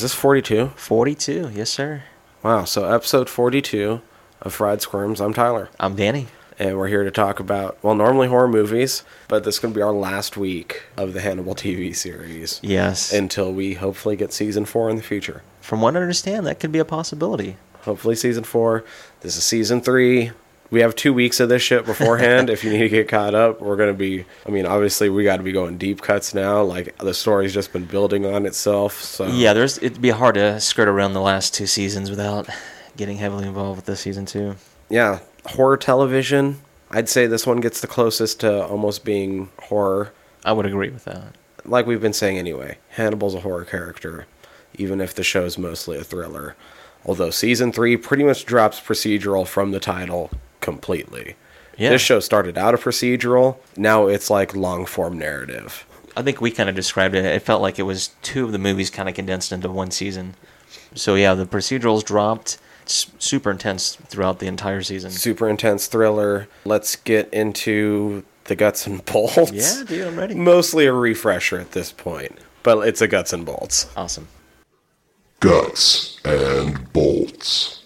is this 42? 42, yes, sir. Wow, so episode 42 of Fried Squirms. I'm Tyler. I'm Danny. And we're here to talk about, well, normally horror movies, but this is going to be our last week of the Hannibal TV series Yes. until we hopefully get season four in the future. From what I understand, that could be a possibility. Hopefully, season four. This is season three. We have two weeks of this shit beforehand. if you need to get caught up, we're going to be, I mean, obviously, we got to be going deep cuts now. Like, the story's just been building on itself. So, Yeah, there's it'd be hard to skirt around the last two seasons without getting heavily involved with this season two. yeah, horror television. I'd say this one gets the closest to almost being horror. I would agree with that. Like we've been saying anyway, Hannibal's a horror character, even if the show's mostly a thriller. Although season three pretty much drops procedural from the title completely. Yeah. This show started out a procedural, now it's like long form narrative. I think we kind of described it. It felt like it was two of the movies kind of condensed into one season. So yeah, the procedurals dropped. It's super intense throughout the entire season. Super intense thriller. Let's get into the guts and bolts. Yeah, dude, I'm ready. Mostly a refresher at this point, but it's a guts and bolts. Awesome. Guts and Bolts.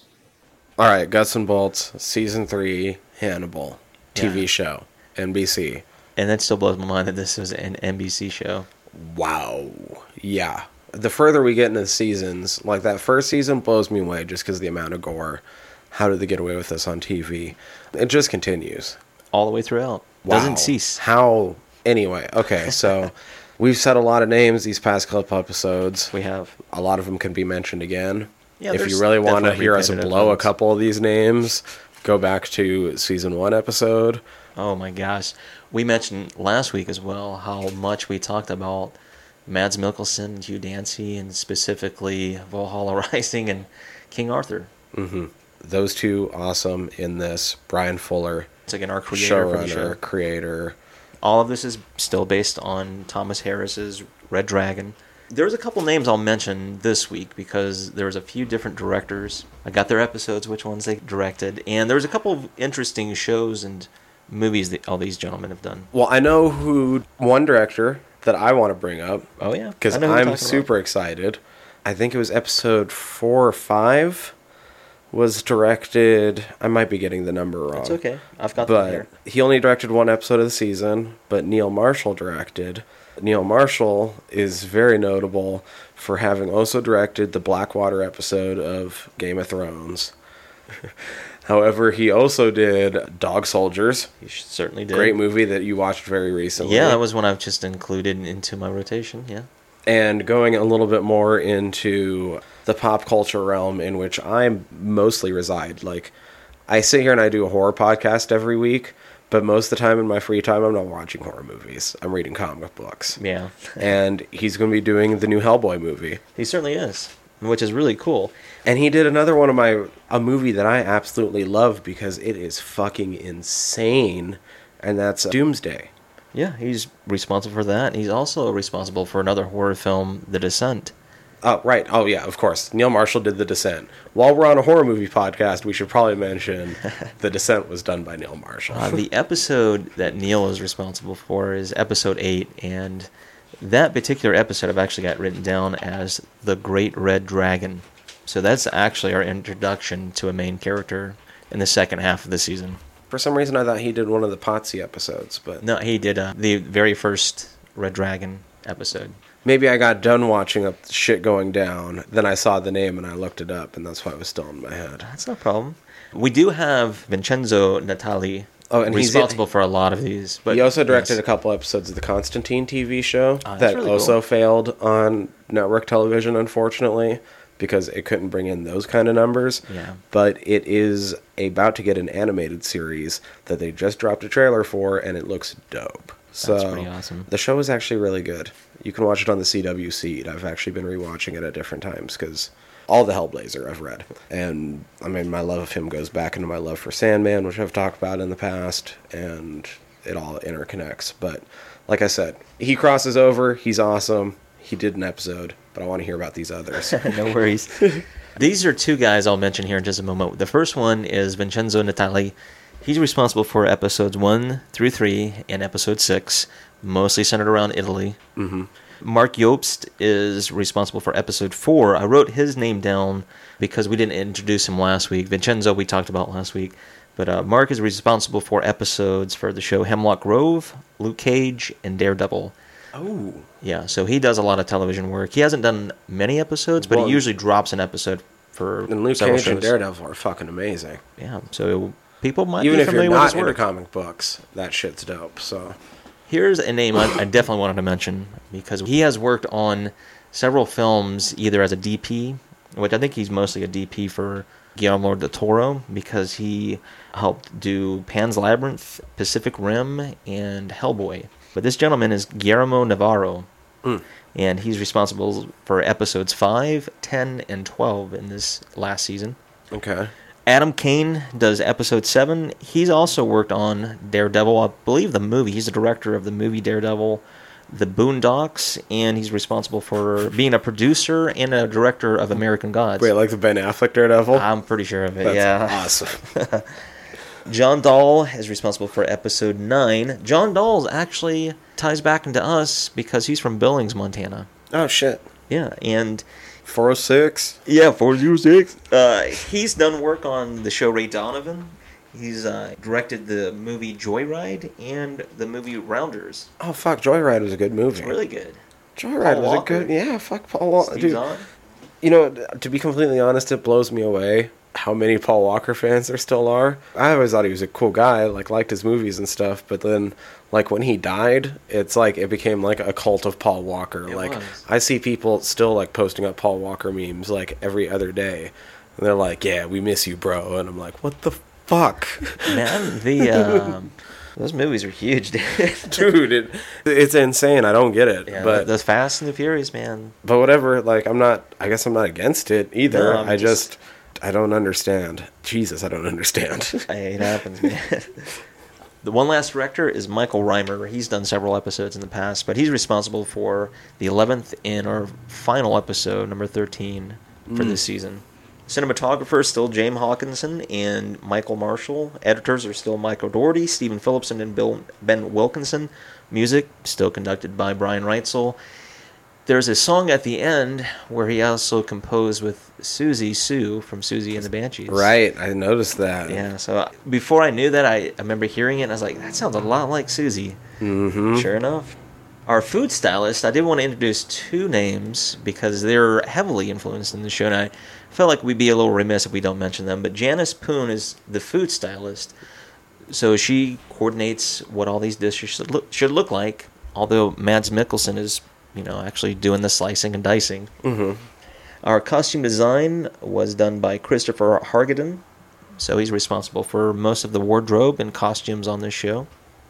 All right, Guts and Bolts, season three, Hannibal, TV Yeah. show, NBC. And that still blows my mind that this was an NBC show. Wow. Yeah. The further we get into the seasons, like that first season blows me away just because the amount of gore. How did they get away with this on TV? It just continues. All the way throughout. Wow. Doesn't cease. How? Anyway, okay, so we've said a lot of names these past couple episodes. We have. A lot of them can be mentioned again. Yeah, if you really want to hear us repetitive blow a couple of these names, go back to season one episode. Oh my gosh. We mentioned last week as well how much we talked about Mads Mikkelsen, Hugh Dancy, and specifically Valhalla Rising and King Arthur. Mm-hmm. Those two awesome in this. Bryan Fuller, It's again our creator showrunner, show. creator. All of this is still based on Thomas Harris's Red Dragon. There's a couple names I'll mention this week because there was a few different directors. I got their episodes, which ones they directed, and there was a couple of interesting shows and movies that all these gentlemen have done. Well, I know who one director that I want to bring up Oh yeah, because I know who you're I'm talking about. super excited. I think it was episode four or five was directed. I might be getting the number wrong. It's okay. I've got But here. he only directed one episode of the season, but Neil Marshall directed. Neil Marshall is very notable for having also directed the Blackwater episode of Game of Thrones. However, he also did Dog Soldiers, He certainly did. great movie that you watched very recently. Yeah, that was one I've just included into my rotation. Yeah. and going a little bit more into the pop culture realm in which I mostly reside. Like, I sit here and I do a horror podcast every week, but most of the time in my free time, I'm not watching horror movies. I'm reading comic books. Yeah. And he's going to be doing the new Hellboy movie. He certainly is, which is really cool. And he did another one of my a movie that I absolutely love because it is fucking insane, and that's uh, Doomsday. Yeah, he's responsible for that. He's also responsible for another horror film, The Descent. Oh, right. Oh, yeah, of course. Neil Marshall did The Descent. While we're on a horror movie podcast, we should probably mention The Descent was done by Neil Marshall. Uh, the episode that Neil is responsible for is episode 8, and that particular episode I've actually got written down as The Great Red Dragon. So that's actually our introduction to a main character in the second half of the season. For some reason, I thought he did one of the Pazzi episodes, but No, he did uh, the very first Red Dragon episode. Maybe I got done watching up shit going down. Then I saw the name and I looked it up, and that's why it was still in my head. That's no problem. We do have Vincenzo Natali Oh, and he's- responsible for a lot of these. But he also directed yes. a couple episodes of the Constantine TV show oh, that's that really also cool. failed on network television, unfortunately, because it couldn't bring in those kind of numbers. Yeah. But it is about to get an animated series that they just dropped a trailer for, and it looks dope. So That's pretty awesome. The show is actually really good. You can watch it on the CW seed. I've actually been rewatching it at different times because all the Hellblazer I've read, and I mean my love of him goes back into my love for Sandman, which I've talked about in the past, and it all interconnects. But like I said, he crosses over. He's awesome. He did an episode, but I want to hear about these others. no worries. These are two guys I'll mention here in just a moment. The first one is Vincenzo Natali. He's responsible for episodes one through three and episode six, mostly centered around Italy. Mm-hmm. Marc Jobst is responsible for episode four. I wrote his name down because we didn't introduce him last week. Vincenzo, we talked about last week. But uh, Marc is responsible for episodes for the show Hemlock Grove, Luke Cage, and Daredevil. Oh, Yeah, so he does a lot of television work. He hasn't done many episodes, but Well- he usually drops an episode for and Luke Cage and shows. Daredevil are fucking amazing. Yeah, so people might Even be if you're familiar with not his into work. comic books, that shit's dope. So Here's a name I, I definitely wanted to mention because he has worked on several films either as a DP, which I think he's mostly a DP for Guillermo del Toro because he helped do Pan's Labyrinth, Pacific Rim, and Hellboy. But this gentleman is Guillermo Navarro, hmm. and he's responsible for episodes 5, 10, and 12 in this last season. okay, Adam Kane does episode seven. He's also worked on Daredevil, I believe the movie. He's the director of the movie Daredevil, The Boondocks, and he's responsible for being a producer and a director of American Gods. wait, like the Ben Affleck Daredevil? I'm pretty sure of it. That's yeah. awesome. John Dahl is responsible for episode nine. John Dahl's actually ties back into us because he's from Billings, Montana. oh shit, Yeah, and 406. Yeah, 406. Uh, he's done work on the show Ray Donovan. He's uh, directed the movie Joyride and the movie Rounders. Oh fuck, Joyride was a good movie. It's really good. Joyride Paul was Walker. a good. Yeah, fuck Paul Walker. Dude, Zahn. you know, to be completely honest, it blows me away how many Paul Walker fans there still are. I always thought he was a cool guy, like liked his movies and stuff, but then like when he died, it's like it became like a cult of Paul Walker. It like was. I see people still like posting up Paul Walker memes like every other day. And they're like, "Yeah, we miss you, bro." And I'm like, "What the fuck?" Man, the um, those movies are huge, dude. Dude, it, it's insane. I don't get it. yeah, but those Fast and the Furious, man. but whatever like i'm not i guess i'm not against it either No, I'm just- just, i don't understand jesus i don't understand Hey, It happens, man. The one last director is Michael Rymer. He's done several episodes in the past, but he's responsible for the 11th and our final episode, number 13, for this mm. season. Cinematographer is still James Hawkinson and Michael Marshall. Editors are still Michael Doherty, Stephen Phillipson, and Bill Ben Wilkinson. Music still conducted by Brian Reitzell. There's a song at the end where he also composed with Siouxsie Sioux from Siouxsie and the Banshees. right i noticed that Yeah, so uh, before I knew that, I, I remember hearing it and I was like, that sounds a lot like Siouxsie. mm-hmm Sure enough. Our food stylist, I did want to introduce two names because they're heavily influenced in the show, and I felt like we'd be a little remiss if we don't mention them. But Janice Poon is the food stylist, so she coordinates what all these dishes should look, should look like. Although Mads Mikkelsen is, you know, actually doing the slicing and dicing. mm-hmm Our costume design was done by Christopher Hargadon, so he's responsible for most of the wardrobe and costumes on this show.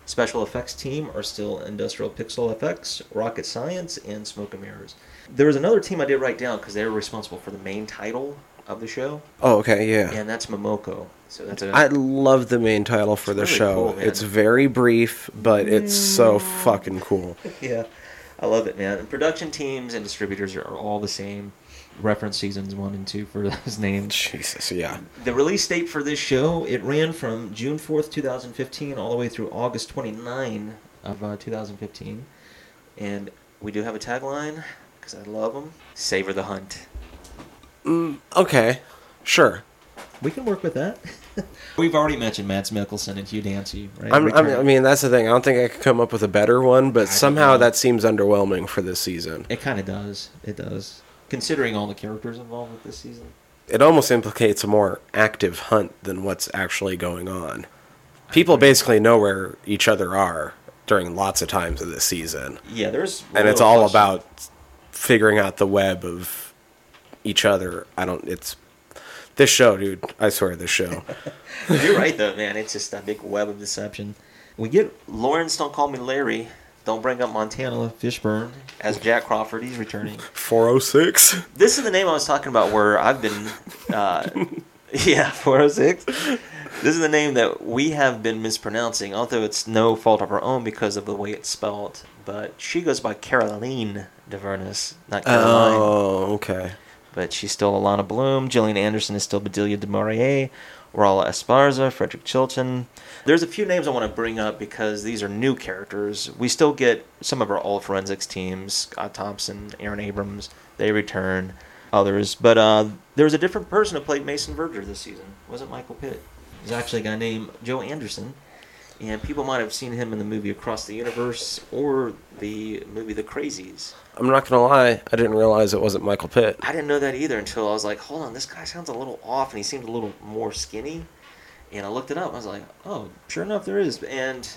Special effects team are still Industrial Pixel Effects, Rocket Science, and Smoke and Mirrors. There was another team I did write down because they were responsible for the main title of the show, oh okay yeah and that's Momoko. So that's a I love the main title for the really show. cool, it's very brief, but it's so fucking cool. yeah, I love it, man. And production teams and distributors are all the same. Reference seasons one and two for those names. Jesus, yeah. The release date for this show it ran from June fourth, two thousand fifteen, all the way through August 29 of uh, two thousand fifteen, and we do have a tagline because I love them. Savor the hunt. Okay, sure. We can work with that. We've already mentioned Mads Mikkelsen and Hugh Dancy, right? I'm, I'm, I mean, that's the thing. I don't think I could come up with a better one, but don't somehow that seems underwhelming for this season. it kind of does. It does, considering all the characters involved with this season. It almost implicates a more active hunt than what's actually going on. People basically know where each other are during lots of times of this season, Yeah, there's and it's all question. about figuring out the web of each other. I don't. It's this show, dude. I swear, this show. You're right, though, man. It's just a big web of deception. We get Laurence, don't call me Larry. Don't bring up Montana Fishburne as Jack Crawford. He's returning. Four oh six. This is the name I was talking about where I've been. Uh, yeah, 406. This is the name that we have been mispronouncing, although it's no fault of our own because of the way it's spelled. But she goes by Caroline Dhavernas, not Caroline. Oh, okay. But she's still Alana Bloom. Gillian Anderson is still Bedelia du Maurier. Raúl Esparza, Frederick Chilton. There's a few names I want to bring up because these are new characters. We still get some of our old forensics teams, Scott Thompson, Aaron Abrams, they return, others. But uh, there was a different person who played Mason Verger this season. It wasn't Michael Pitt. It was actually a guy named Joe Anderson. And people might have seen him in the movie Across the Universe or the movie The Crazies. I'm not gonna lie, I didn't realize it wasn't Michael Pitt. I didn't know that either until I was like, hold on, this guy sounds a little off, and he seemed a little more skinny. And I looked it up. I was like, oh, sure enough, there is. And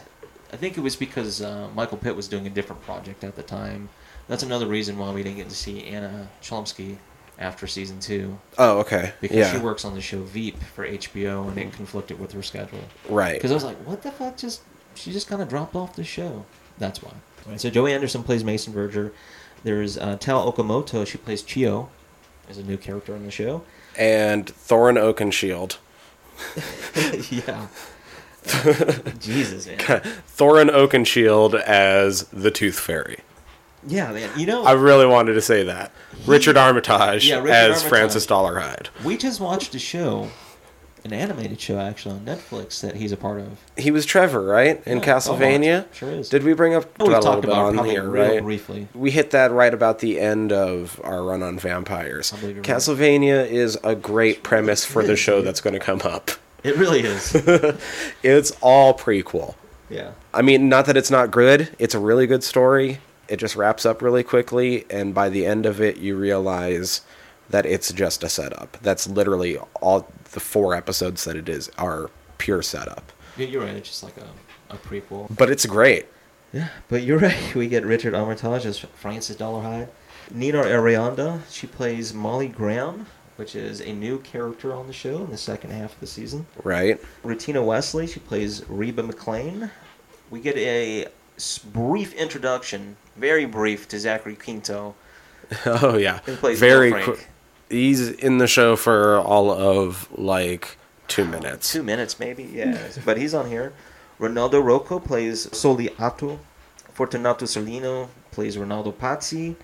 I think it was because uh, Michael Pitt was doing a different project at the time. That's another reason why we didn't get to see Anna Chlumsky after season two Oh, okay. because yeah. she works on the show Veep for HBO, and it conflicted with her schedule. right. Because I was like, what the fuck? Just she just kind of dropped off the show. That's why. Right. So Joey Anderson plays Mason Verger. There's uh, Tao Okamoto. She plays Chiyoh, as a new character on the show. And Thorin Oakenshield. yeah. Jesus, man. Thorin Oakenshield as the Tooth Fairy. Yeah, man. You know, I really wanted to say that. Richard Armitage Yeah, Richard as Armitage. Francis Dolarhyde. we just watched a show, an animated show actually on Netflix that he's a part of. He was Trevor, right? In Yeah, Castlevania? Beaumont. Sure is. Did we bring up Oh, we talked about on here, real right? briefly. We hit that right about the end of our run on vampires. I right. Castlevania is a great premise for the show that's going to come up. It really is. It's all prequel. yeah. I mean, not that it's not good. It's a really good story. It just wraps up really quickly, and by the end of it, you realize that it's just a setup. That's literally all the four episodes that it is are pure setup. Yeah, You're right. It's just like a, a prequel. But it's great. Yeah, but you're right. We get Richard Armitage as Francis Dolarhyde. Nina Arianda, she plays Molly Graham, which is a new character on the show in the second half of the season. Right? Rutina Wesley, she plays Reba McClane. We get a brief introduction, very brief, to Zachary Quinto. Oh yeah. Who plays Very quick. He's in the show for all of like two minutes. Two minutes, maybe, yeah. but he's on here. Ronaldo Rocco plays Soliato. Fortunato Cerlino plays Rinaldo Pazzi.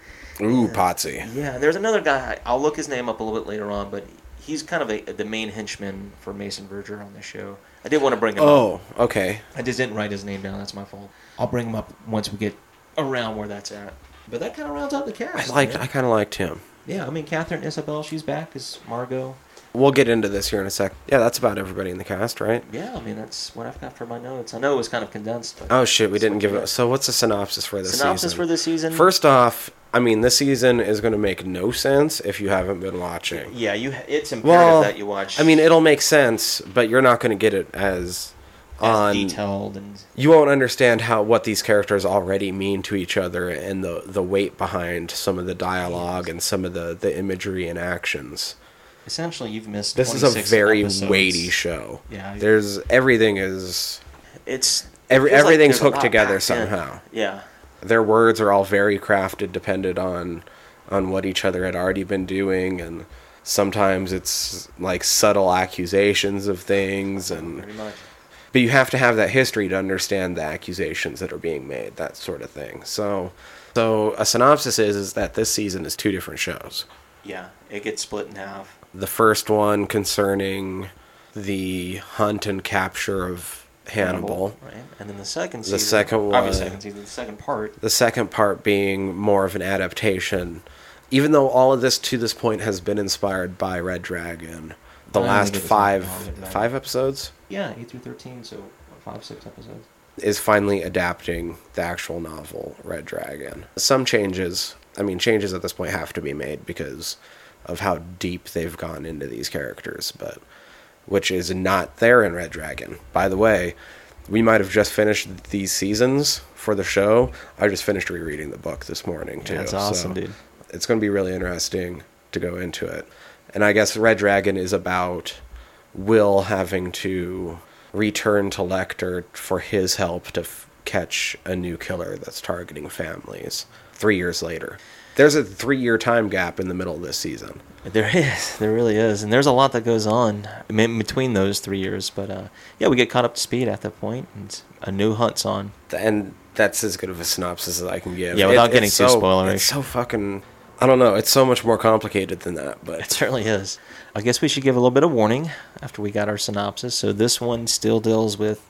Ooh, Yeah. Pazzi. Yeah, there's another guy. I'll look his name up a little bit later on, but he's kind of a, the main henchman for Mason Verger on the show. I did want to bring him up. Oh, okay. I just didn't write his name down. That's my fault. I'll bring him up once we get around where that's at. But that kind of rounds out the cast. I liked. man. I kind of liked him. Yeah, I mean, Katharine Isabelle, she's back as Margot. We'll get into this here in a sec. Yeah, that's about everybody in the cast, right? Yeah, I mean, that's what I've got for my notes. I know it was kind of condensed. But Oh shit, we didn't give it. So what's the synopsis for this season? Synopsis season? for this season. First off, I mean, this season is going to make no sense if you haven't been watching. Yeah, you. It's imperative Well, that you watch. I mean, it'll make sense, but you're not going to get it as on. detailed and You won't understand how what these characters already mean to each other and the the weight behind some of the dialogue and some of the the imagery and actions. essentially you've missed. This is a very episodes. weighty show. Yeah. There's everything is It's every like everything's a hooked together packed in. somehow. Yeah. their words are all very crafted depended on on what each other had already been doing and sometimes it's like subtle accusations of things and Pretty much. But you have to have that history to understand the accusations that are being made that sort of thing so so a synopsis is is that this season is two different shows Yeah, it gets split in half. the first one concerning the hunt and capture of Hannibal. right? And then the second The season. second I mean, one- second season. The second part. The second part being more of an adaptation, even though all of this to this point has been inspired by Red Dragon. The last think it was five inspired by Red Dragon. five episodes Yeah, eight through thirteen, so five, six episodes. is finally adapting the actual novel Red Dragon. Some changes, I mean, changes at this point have to be made because of how deep they've gone into these characters, but which is not there in Red Dragon. By the way, we might have just finished these seasons for the show. I just finished rereading the book this morning too. Yeah, that's awesome, so dude. It's going to be really interesting to go into it. And I guess Red Dragon is about Will having to return to Lecter for his help to f- catch a new killer that's targeting families three years later. There's a three year time gap in the middle of this season. There is, there really is, and there's a lot that goes on between those three years. But uh, yeah, we get caught up to speed at that point, and a new hunt's on. And that's as good of a synopsis as I can give. Yeah, without getting too so, spoilerish. It's so fucking. I don't know. It's so much more complicated than that, but It certainly is. I guess we should give a little bit of warning after we got our synopsis. So this one still deals with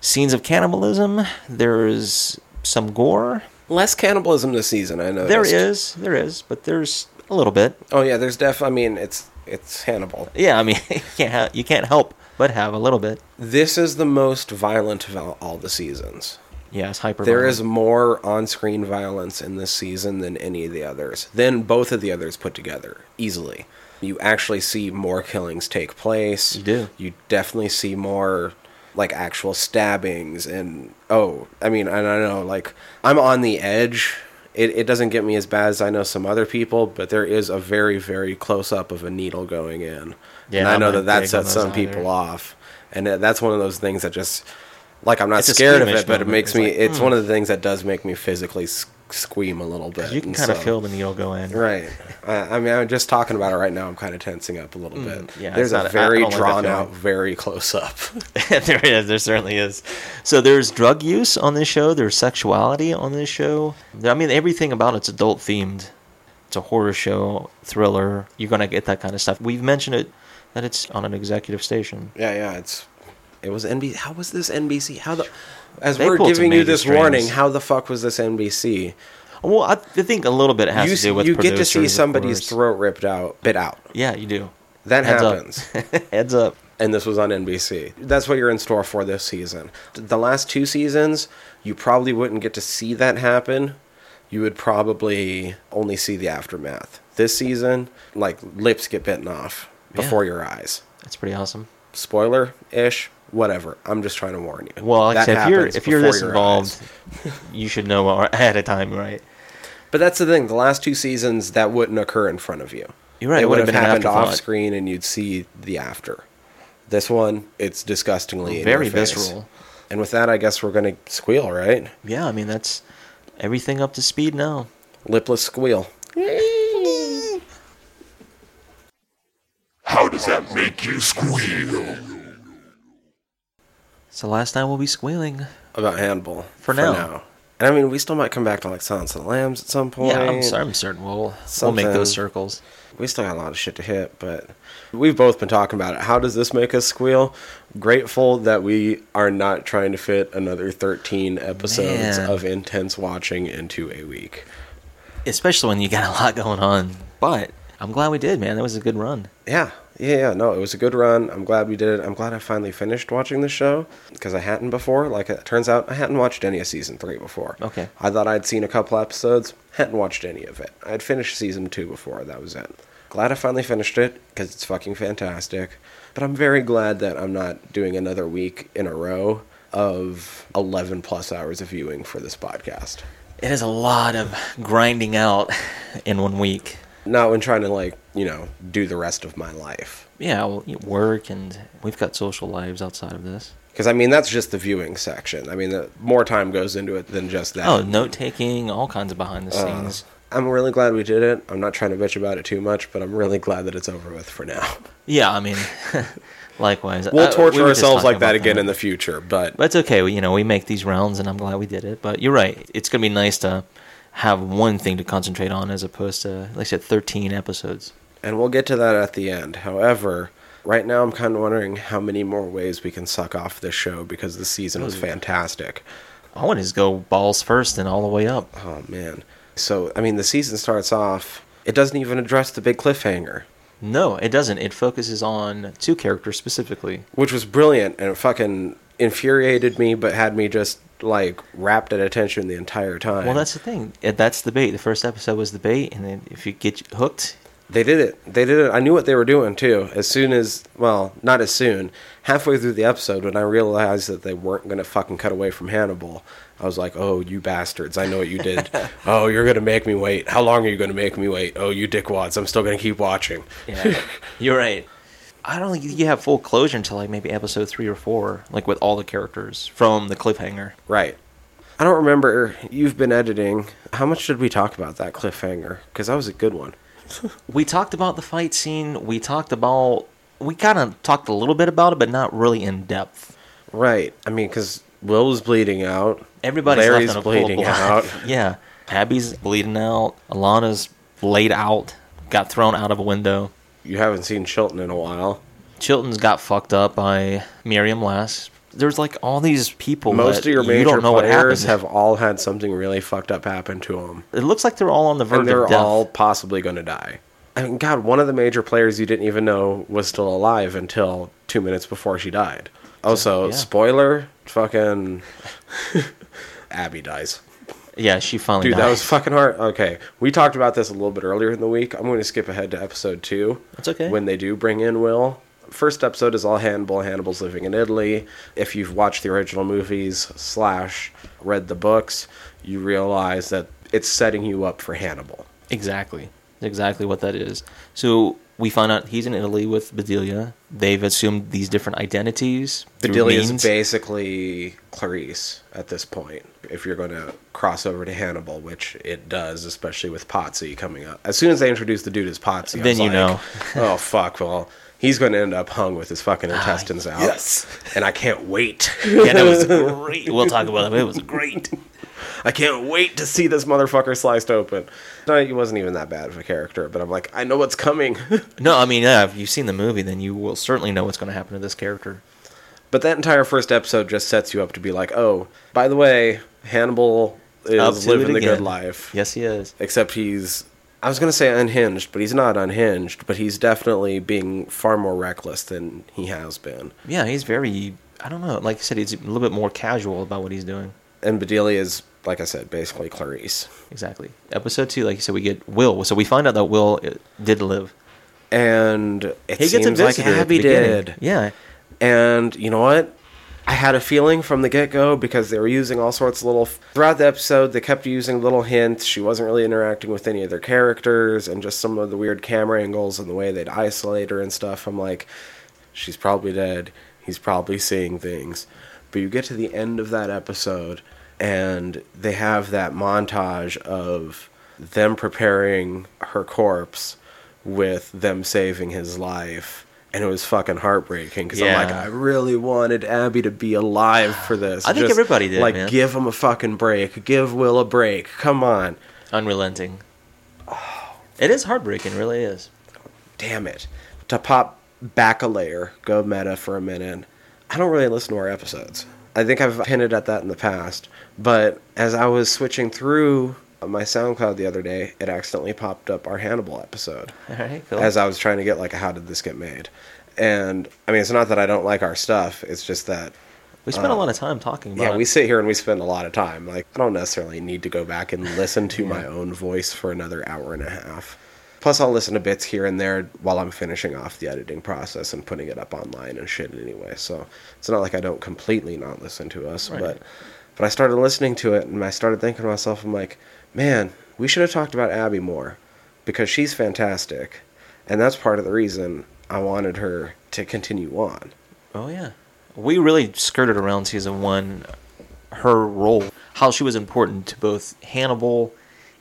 scenes of cannibalism. There's some gore. less cannibalism this season. I know There is, there is, but there's a little bit. Oh yeah, there's def. I mean, it's it's Hannibal. Yeah, I mean, you can't ha- you can't help but have a little bit. This is the most violent of all, all the seasons. It's hyper. There is more on-screen violence in this season than any of the others. Than both of the others put together, easily. You actually see more killings take place. You do. You definitely see more like actual stabbings and oh, I mean, I don't know, like I'm on the edge. It it doesn't get me as bad as I know some other people, but there is a very very close up of a needle going in. Yeah, and I know that that sets some people off. And that's one of those things that just like I'm not It's scared of it, but it makes It's me. like, it's hmm. one of the things that does make me physically squeam a little bit. You can kind of so- feel the needle go in. Right. I, I mean, I'm just talking about it right now. I'm kind of tensing up a little bit. Mm, yeah, There's a not- I- I very like drawn out, very close up. there is. There certainly is. So there's drug use on this show. There's sexuality on this show. I mean, everything about it's adult themed. It's a horror show, thriller. You're gonna get that kind of stuff. We've mentioned it that it's on an executive station. yeah, yeah. It's. It was NBC. How was this NBC? How the? As They we're giving you this strings. warning, how the fuck was this NBC? Well, I, I think a little bit has you to do with you get to see somebody's throat ripped out, bit out. Yeah, you do. That Heads up. happens. Heads up. and this was on NBC. That's what you're in store for this season. The last two seasons, you probably wouldn't get to see that happen. You would probably only see the aftermath. This season, like lips get bitten off before Yeah. your eyes. That's pretty awesome. Spoiler ish, whatever. I'm just trying to warn you. Well, like said, if you're if you're this involved, you should know ahead of time, right? But that's the thing. The last two seasons, that wouldn't occur in front of you. You're right, It it would would've been happened off screen, and you'd see the after. This one, it's disgustingly in Very your face. visceral. And with that, I guess we're gonna squeal, right? Yeah, I mean that's everything up to speed now. Lipless squeal. How does that make you squeal? It's the last time we'll be squealing. about Hannibal For now. And I mean, we still might come back to like Silence of the Lambs at some point. Yeah, I'm, sorry, I'm certain we'll we'll make those circles. We still got a lot of shit to hit, but we've both been talking about it. How does this make us squeal? Grateful that we are not trying to fit another 13 episodes Man. of intense watching into a week. Especially when you got a lot going on. But I'm glad we did, man. That was a good run. Yeah, yeah, yeah. No, it was a good run. I'm glad we did it. I'm glad I finally finished watching the show because I hadn't before. Like it turns out, I hadn't watched any of season three before. Okay. I thought I'd seen a couple episodes, hadn't watched any of it. I'd finished season two before. That was it. Glad I finally finished it because it's fucking fantastic. But I'm very glad that I'm not doing another week in a row of 11 plus hours of viewing for this podcast. It is a lot of grinding out in one week. Not when trying to like you know do the rest of my life. Yeah, well, work and we've got social lives outside of this. Because I mean, that's just the viewing section. I mean, the, more time goes into it than just that. Oh, note taking, all kinds of behind the Uh, scenes. I'm really glad we did it. I'm not trying to bitch about it too much, but I'm really glad that it's over with for now. Yeah, I mean, likewise. We'll Uh, torture we ourselves like that again in the future, but that's okay. We, you know, we make these rounds, and I'm glad we did it. But you're right. It's gonna be nice to have one thing to concentrate on as opposed to, like I said, 13 episodes. and we'll get to that at the end. However, right now I'm kind of wondering how many more ways we can suck off this show because the season was fantastic. I want to just go balls first and all the way up. Oh man. So, I mean, the season starts off it doesn't even address the big cliffhanger, No, it doesn't. It focuses on two characters specifically. which was brilliant and it fucking infuriated me but had me just like wrapped at attention the entire time. Well, that's the thing. Uh, That's the bait. The first episode was the bait, and then if you get hooked, They did it. They did it. I knew what they were doing too. As soon as, well, not as soon. Halfway through the episode, when I realized that they weren't going to fucking cut away from Hannibal, I was like, "Oh, you bastards! I know what you did. oh, you're going to make me wait. How long are you going to make me wait? Oh, you dickwads! I'm still going to keep watching." yeah, you're right. I don't think you have full closure until like maybe episode three or four, like with all the characters from the cliffhanger. Right. I don't remember. You've been editing. How much did we talk about that cliffhanger? Because that was a good one. We talked about the fight scene. We talked about. We kind of talked a little bit about it, but not really in depth. Right. I mean, because Will was bleeding out. Everybody's Larry's left in a pool of bleeding out. yeah, Abby's bleeding out. Alana's laid out, got thrown out of a window. You haven't seen Chilton in a while. Chilton's got fucked up by Miriam Lass. There's like all these people. Most that of your you major don't know what players have all had something really fucked up happen to them. It looks like they're all on the verge and they're of death. all possibly going to die. I mean, God, one of the major players you didn't even know was still alive until two minutes before she died. Also, Yeah. spoiler, fucking Abby dies. Yeah, she finally Dude, died. that was fucking hard. Okay, we talked about this a little bit earlier in the week. I'm going to skip ahead to episode two. That's okay. When they do bring in Will. First episode is all Hannibal. Hannibal's living in Italy. If you've watched the original movies slash read the books, you realize that it's setting you up for Hannibal. Exactly. Exactly what that is. So we find out he's in Italy with Bedelia. They've assumed these different identities. Bedelia is basically Clarice at this point. If you're going to cross over to Hannibal, which it does, especially with Pazzi coming up. As soon as they introduce the dude as Pazzi, Then you like, know. oh fuck, well, he's going to end up hung with his fucking intestines out. Ah, yes. and I can't wait. yeah, that was great. We'll talk about it. It was great. I can't wait to see this motherfucker sliced open. No, he wasn't even that bad of a character, but I'm like, I know what's coming. No, I mean, yeah, if you've seen the movie, then you will certainly know what's going to happen to this character. but that entire first episode just sets you up to be like, oh, by the way, Hannibal is to living the good life. Yes, he is. except he's I was gonna say unhinged, but he's not unhinged. But he's definitely being far more reckless than he has been. Yeah, he's very. I don't know. Like I said, he's a little bit more casual about what he's doing. And Bedelia is, like I said, basically Clarice. Exactly. Episode two, like you said, we get Will. So we find out that Will uh, did live. And it He seems like visitor at the Abby did. Yeah. And you know what? I had a feeling from the get go because they were using all sorts of little. Throughout the episode, they kept using little hints. She wasn't really interacting with any of their characters, and just some of the weird camera angles and the way they'd isolate her and stuff. I'm like, she's probably dead. He's probably seeing things. But you get to the end of that episode, and they have that montage of them preparing her corpse with them saving his life. And it was fucking heartbreaking because I'm like, I really wanted Abby to be alive for this. I think everybody did, Like, man. give him a fucking break. Give Will a break. Come on. Unrelenting. It is heartbreaking, it really is. damn it. To pop back a layer, go meta for a minute. I don't really listen to our episodes. I think I've hinted at that in the past. But as I was switching through my SoundCloud the other day, it accidentally popped up our Hannibal episode. All right, cool. As I was trying to get like how did this get made? And I mean it's not that I don't like our stuff, it's just that we spent a lot of time talking about uh, yeah, we sit here and we spend a lot of time. Like, I don't necessarily need to go back and listen to my own voice for another hour and a half. Plus, I'll listen to bits here and there while I'm finishing off the editing process and putting it up online and shit anyway. So it's not like I don't completely not listen to us, Right. but but I started listening to it and I started thinking to myself, I'm like, man, we should have talked about Abby more because she's fantastic, and that's part of the reason I wanted her to continue on. Oh yeah, we really skirted around season one. Her role, how she was important to both Hannibal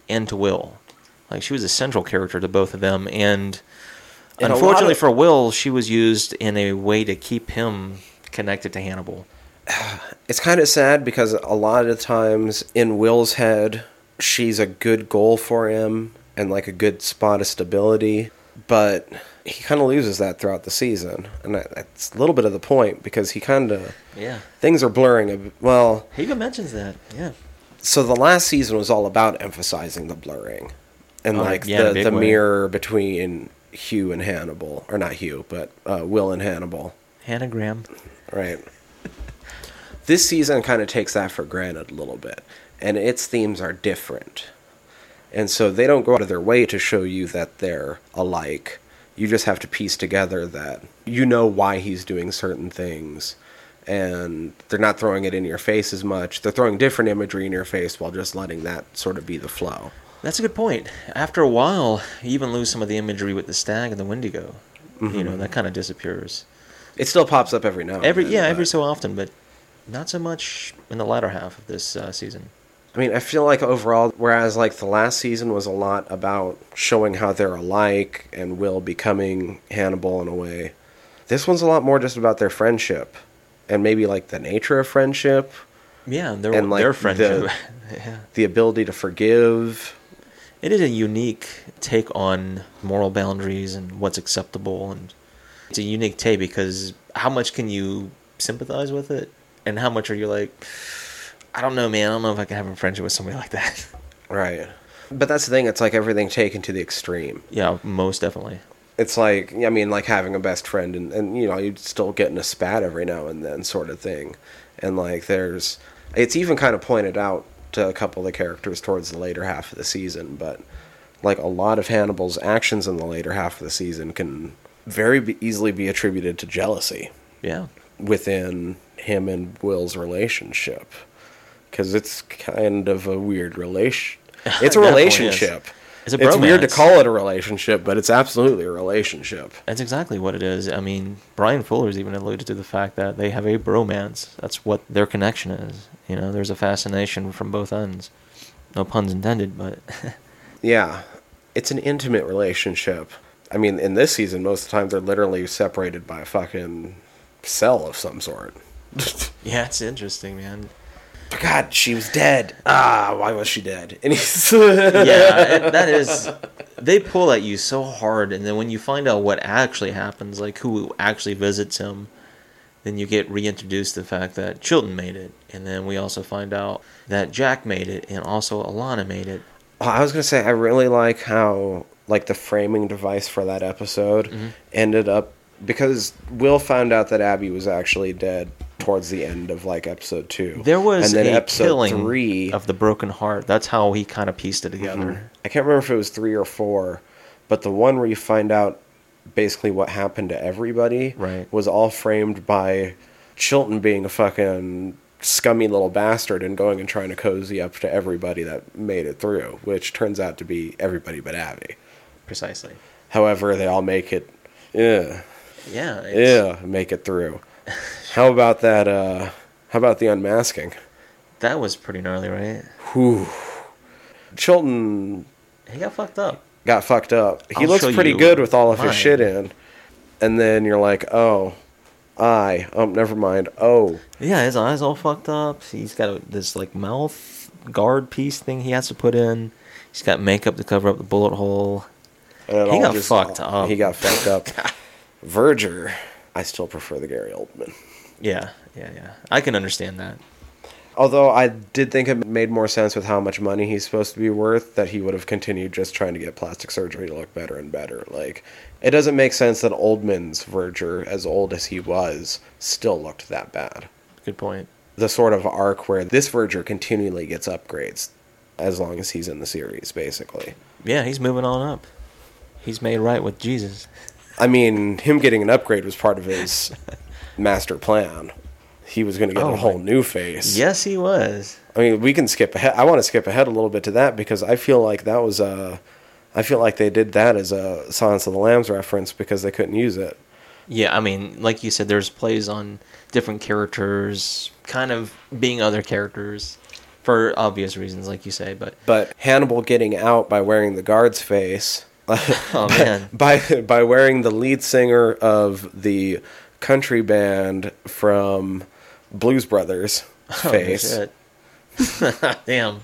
and to Will. Like she was a central character to both of them, and And unfortunately of- for Will, she was used in a way to keep him connected to Hannibal. It's kind of sad because a lot of times in Will's head, she's a good goal for him and like a good spot of stability, but he kind of loses that throughout the season, and that's a little bit of the point because he kind of Yeah, things are blurring. Well, he even mentions that. Yeah, so the last season was all about emphasizing the blurring and Oh, like yeah, the the way. mirror between Hugh and Hannibal, or not Hugh, but uh, Will and Hannibal. Hannah Graham. Right. This season kind of takes that for granted a little bit, and its themes are different. And so they don't go out of their way to show you that they're alike. You just have to piece together that you know why he's doing certain things, and they're not throwing it in your face as much. They're throwing different imagery in your face while just letting that sort of be the flow. That's a good point. After a while, you even lose some of the imagery with the stag and the Wendigo. You know mm-hmm. that kind of disappears. It still pops up every now and Every then, yeah, every so often, but not so much in the latter half of this uh, season. I mean, I feel like overall, whereas like the last season was a lot about showing how they're alike and Will becoming Hannibal in a way, this one's a lot more just about their friendship and maybe like the nature of friendship, Yeah, and their And, like, their friendship. the- yeah. the ability to forgive. It is a unique take on moral boundaries and what's acceptable, and it's a unique take because how much can you sympathize with it, and how much are you like, I don't know, man. I don't know if I can have a friendship with somebody like that. Right. But that's the thing. It's like everything taken to the extreme. yeah, most definitely. It's like I mean, like having a best friend, and, and you know, you still get in a spat every now and then, sort of thing. And like, there's, it's even kind of pointed out to a couple of the characters towards the later half of the season, but like a lot of Hannibal's actions in the later half of the season can very be easily be attributed to jealousy Yeah, within him and Will's relationship, because it's kind of a weird relation. It's a relationship. It's a It's weird to call it a relationship, but it's absolutely a relationship. that's exactly what it is. I mean, Bryan Fuller's even alluded to the fact that they have a bromance. That's what their connection is. You know, there's a fascination from both ends. No puns intended, but Yeah, it's an intimate relationship. I mean, in this season, most of the time they're literally separated by a fucking cell of some sort. yeah, it's interesting, man. God, she was dead. Ah, why was she dead? Yeah, that is. They pull at you so hard, and then when you find out what actually happens, like who actually visits him, then you get reintroduced to the fact that Chilton made it, and then we also find out that Jack made it, and also Alana made it. Oh, I was gonna say I really like how like the framing device for that episode Mm-hmm. ended up because Will found out that Abby was actually dead towards the end of like episode two. There was and then a episode killing three of the broken heart. That's how he kind of pieced it mm-hmm. together. I can't remember if it was three or four, but the one where you find out basically what happened to everybody Right. was all framed by Chilton being a fucking scummy little bastard and going and trying to cozy up to everybody that made it through, which turns out to be everybody but Abby. Precisely. However, they all make it, yeah, Yeah. yeah, make it through. How about that? uh How about the unmasking? That was pretty gnarly, right? Whew. Chilton He got fucked up. got fucked up. He I'll looks pretty good with all of his shit in. And then you're like, oh, I, oh, never mind. Oh, Yeah, his eyes all fucked up. He's got a, this like mouth guard piece thing he has to put in. He's got makeup to cover up the bullet hole. He got fucked up. He got fucked up. Verger, I still prefer the Gary Oldman. Yeah, yeah, yeah. I can understand that. Although I did think it made more sense with how much money he's supposed to be worth that he would have continued just trying to get plastic surgery to look better and better. Like, it doesn't make sense that Oldman's Verger, as old as he was, still looked that bad. Good point. the sort of arc where this Verger continually gets upgrades as long as he's in the series, basically. Yeah, he's moving on up. He's made right with Jesus. I mean, him getting an upgrade was part of his master plan. He was going to get Oh a whole new face. Yes, he was. I mean, we can skip ahead. I want to skip ahead a little bit to that because I feel like that was a. I feel like they did that as a Silence of the Lambs reference because they couldn't use it. Yeah, I mean, like you said, there's plays on different characters, kind of being other characters, for obvious reasons, like you say. But But Hannibal getting out by wearing the guard's face. oh man, by by wearing the lead singer of the country band from Blues Brothers Oh, face. Damn,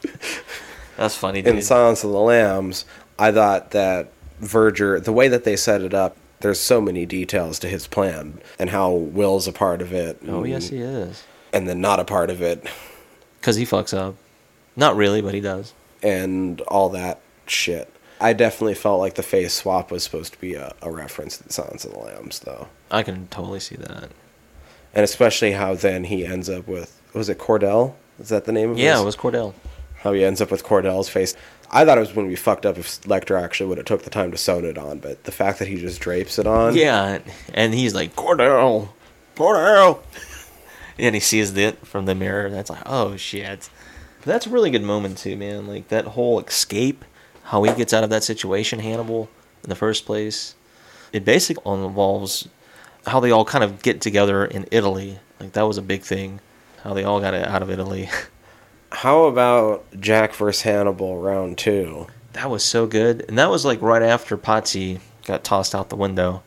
that's funny, dude. in Silence of the Lambs, I thought that Verger, the way that they set it up, there's so many details to his plan and how Will's a part of it. oh yes, he is. and then not a part of it, Because he fucks up. Not really, but he does. and all that shit. I definitely felt like the face swap was supposed to be a, a reference to the Silence of the Lambs, though. I can totally see that. and especially how then he ends up with was it Cordell? Is that the name of it? Yeah, his? it was Cordell. how he ends up with Cordell's face. I thought it was going to be fucked up if Lecter actually would have took the time to sew it on, but the fact that he just drapes it on, Yeah, and he's like Cordell, Cordell, and he sees it from the mirror. And that's like, oh shit. But that's a really good moment too, man. Like that whole escape, how he gets out of that situation, Hannibal, in the first place. It basically involves how they all kind of get together in Italy. Like that was a big thing. How they all got it out of Italy. How about Jack versus Hannibal round two? that was so good, and that was like right after Pazzi got tossed out the window.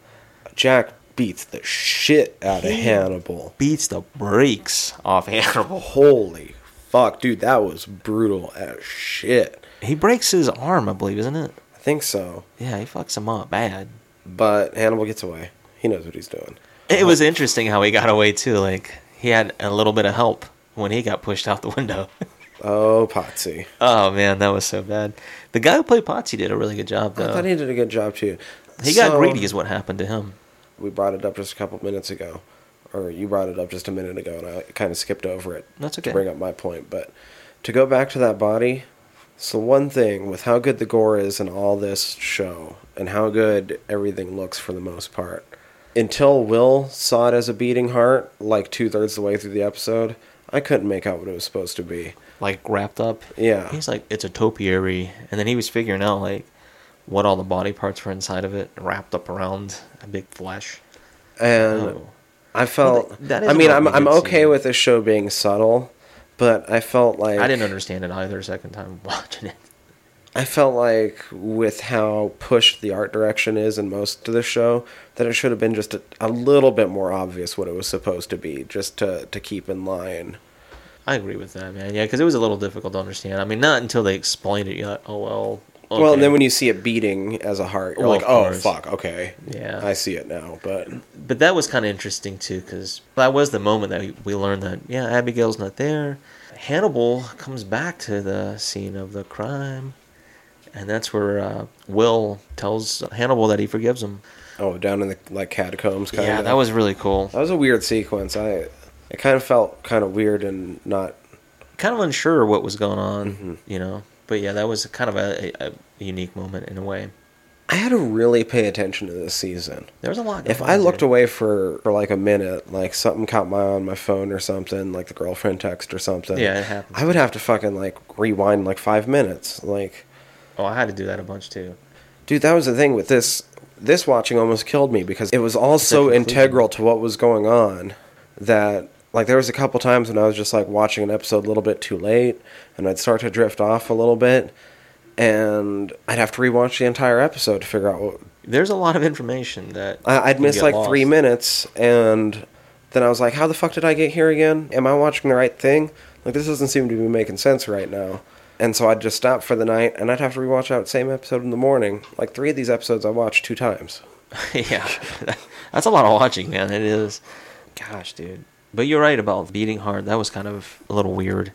Jack beats the shit out of Hannibal. Beats the brakes off Hannibal. Holy fuck, dude, that was brutal as shit. He breaks his arm, I believe, isn't it? I think so. Yeah, he fucks him up bad. But Hannibal gets away. He knows what he's doing. It was interesting how he got away too. Like he had a little bit of help when he got pushed out the window. Oh, Pazzi. oh man, that was so bad. The guy who played Pazzi did a really good job though. I thought he did a good job too. he got greedy, is what happened to him. we brought it up just a couple minutes ago, or you brought it up just a minute ago, and I kind of skipped over it That's okay. to okay. bring up my point. But to go back to that body, so one thing with how good the gore is in all this show, and how good everything looks for the most part, until Will saw it as a beating heart, like two thirds of the way through the episode, I couldn't make out what it was supposed to be. Like wrapped up. Yeah. He's like, it's a topiary, and then he was figuring out like what all the body parts were inside of it, wrapped up around a big flesh. And Oh. I felt. Well, that is I mean, I'm I'm okay with this show being subtle, but I felt like I didn't understand it either. Second time watching it. I felt like with how pushed the art direction is in most of the show, that it should have been just a, a little bit more obvious what it was supposed to be, just to to keep in line. I agree with that, man. Yeah, because it was a little difficult to understand. I mean, not until they explained it. You're like, oh well. Okay. Well, and then when you see it beating as a heart, you're Well, like, oh fuck, okay, Yeah. I see it now. But but that was kind of interesting too, because that was the moment that we, we learned that yeah, Abigail's not there. Hannibal comes back to the scene of the crime, and that's where uh, Will tells Hannibal that he forgives him. Oh, down in the like catacombs, kind yeah, of. that was really cool. that was a weird sequence. I it kind of felt kind of weird and not. Kind of unsure what was going on, Mhm. you know. But yeah, that was kind of a, a, a unique moment in a way. I had to really pay attention to this season. There was a lot. If I looked dude. away for, for like a minute, like something caught my eye on my phone or something, like the girlfriend text or something. Yeah, it happens. I would have to fucking like rewind like five minutes. Like, oh, I had to do that a bunch too. dude, that was the thing with this. This watching almost killed me because it was all so integral to what was going on that like there was a couple times when I was just like watching an episode a little bit too late and I'd start to drift off a little bit and I'd have to rewatch the entire episode to figure out what, There's a lot of information that I, I'd can miss like lost. three minutes, and then I was like, "How the fuck did I get here again? Am I watching the right thing? Like this doesn't seem to be making sense right now." And so I'd just stop for the night, and I'd have to rewatch that same episode in the morning. Like three of these episodes, I watched two times. yeah, that's a lot of watching, man. It is. Gosh, dude. But you're right about beating hard. That was kind of a little weird.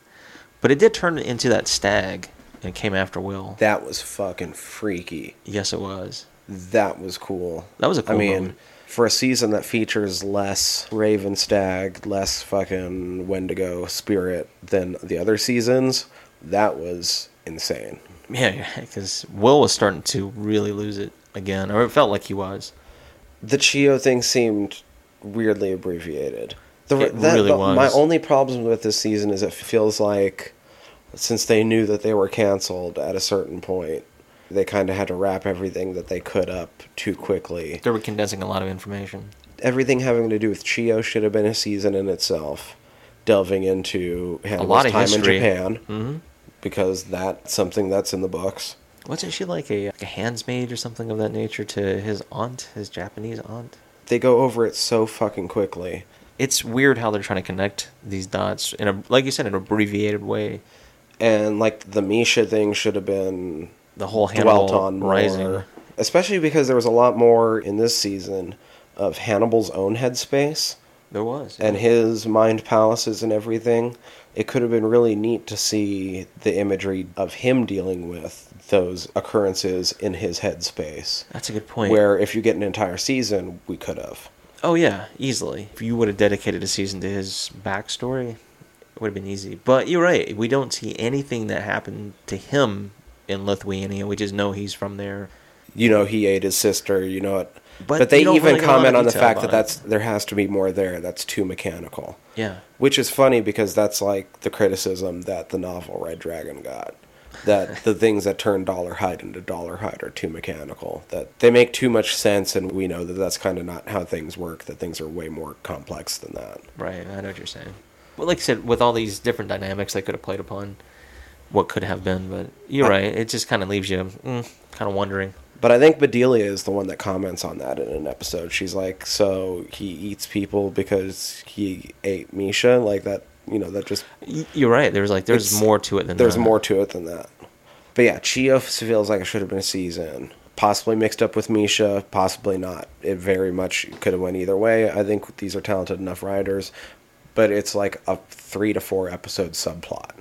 But it did turn into that stag and came after Will. That was fucking freaky. Yes, it was. That was cool. That was a cool I mean, moment. for a season that features less Raven Stag, less fucking Wendigo Spirit than the other seasons, that was insane. Yeah, because Will was starting to really lose it again, or it felt like he was. the Chiyoh thing seemed weirdly abbreviated. The, It really was. My only problem with this season is it feels like since they knew that they were canceled at a certain point, they kind of had to wrap everything that they could up too quickly. They were condensing a lot of information. Everything having to do with Chiyoh should have been a season in itself, delving into Hannibal's lot of time history. in Japan hmm because that's something that's in the books. Wasn't she like a, like a handsmaid or something of that nature to his aunt, his Japanese aunt? They go over it so fucking quickly. It's weird how they're trying to connect these dots in a, like you said, in an abbreviated way. And like the Mischa thing should have been The whole Hannibal dwelt on more, rising. especially because there was a lot more in this season of Hannibal's own headspace There was. and his mind palaces and everything. It could have been really neat to see the imagery of him dealing with those occurrences in his headspace. That's a good point. Where if you get an entire season, we could have. Oh yeah, easily. If you would have dedicated a season to his backstory, it would have been easy. But you're right. We don't see anything that happened to him in Lithuania. We just know he's from there. You know, he ate his sister. You know it. But But, they even really get a lot comment on the fact that it. that's there has to be more there. That's too mechanical. Yeah. Which is funny because that's like the criticism that the novel Red Dragon got. That the things that turn Dolarhyde into Dolarhyde are too mechanical. That they make too much sense, and we know that that's kind of not how things work. That things are way more complex than that. Right. I know what you're saying. Well, like I said, with all these different dynamics they could have played upon, what could have been. But you're I- right. It just kind of leaves you mm, kind of wondering. But I think Bedelia is the one that comments on that in an episode. She's like, "So he eats people because he ate Mischa, like that. You know, that just You're right. There's like there's more to it than there's that. more to it than that." But yeah, Chiyoh feels like it should have been a season. Possibly mixed up with Mischa, possibly not. It very much could have went either way. I think these are talented enough writers, but it's like a three to four episode subplot.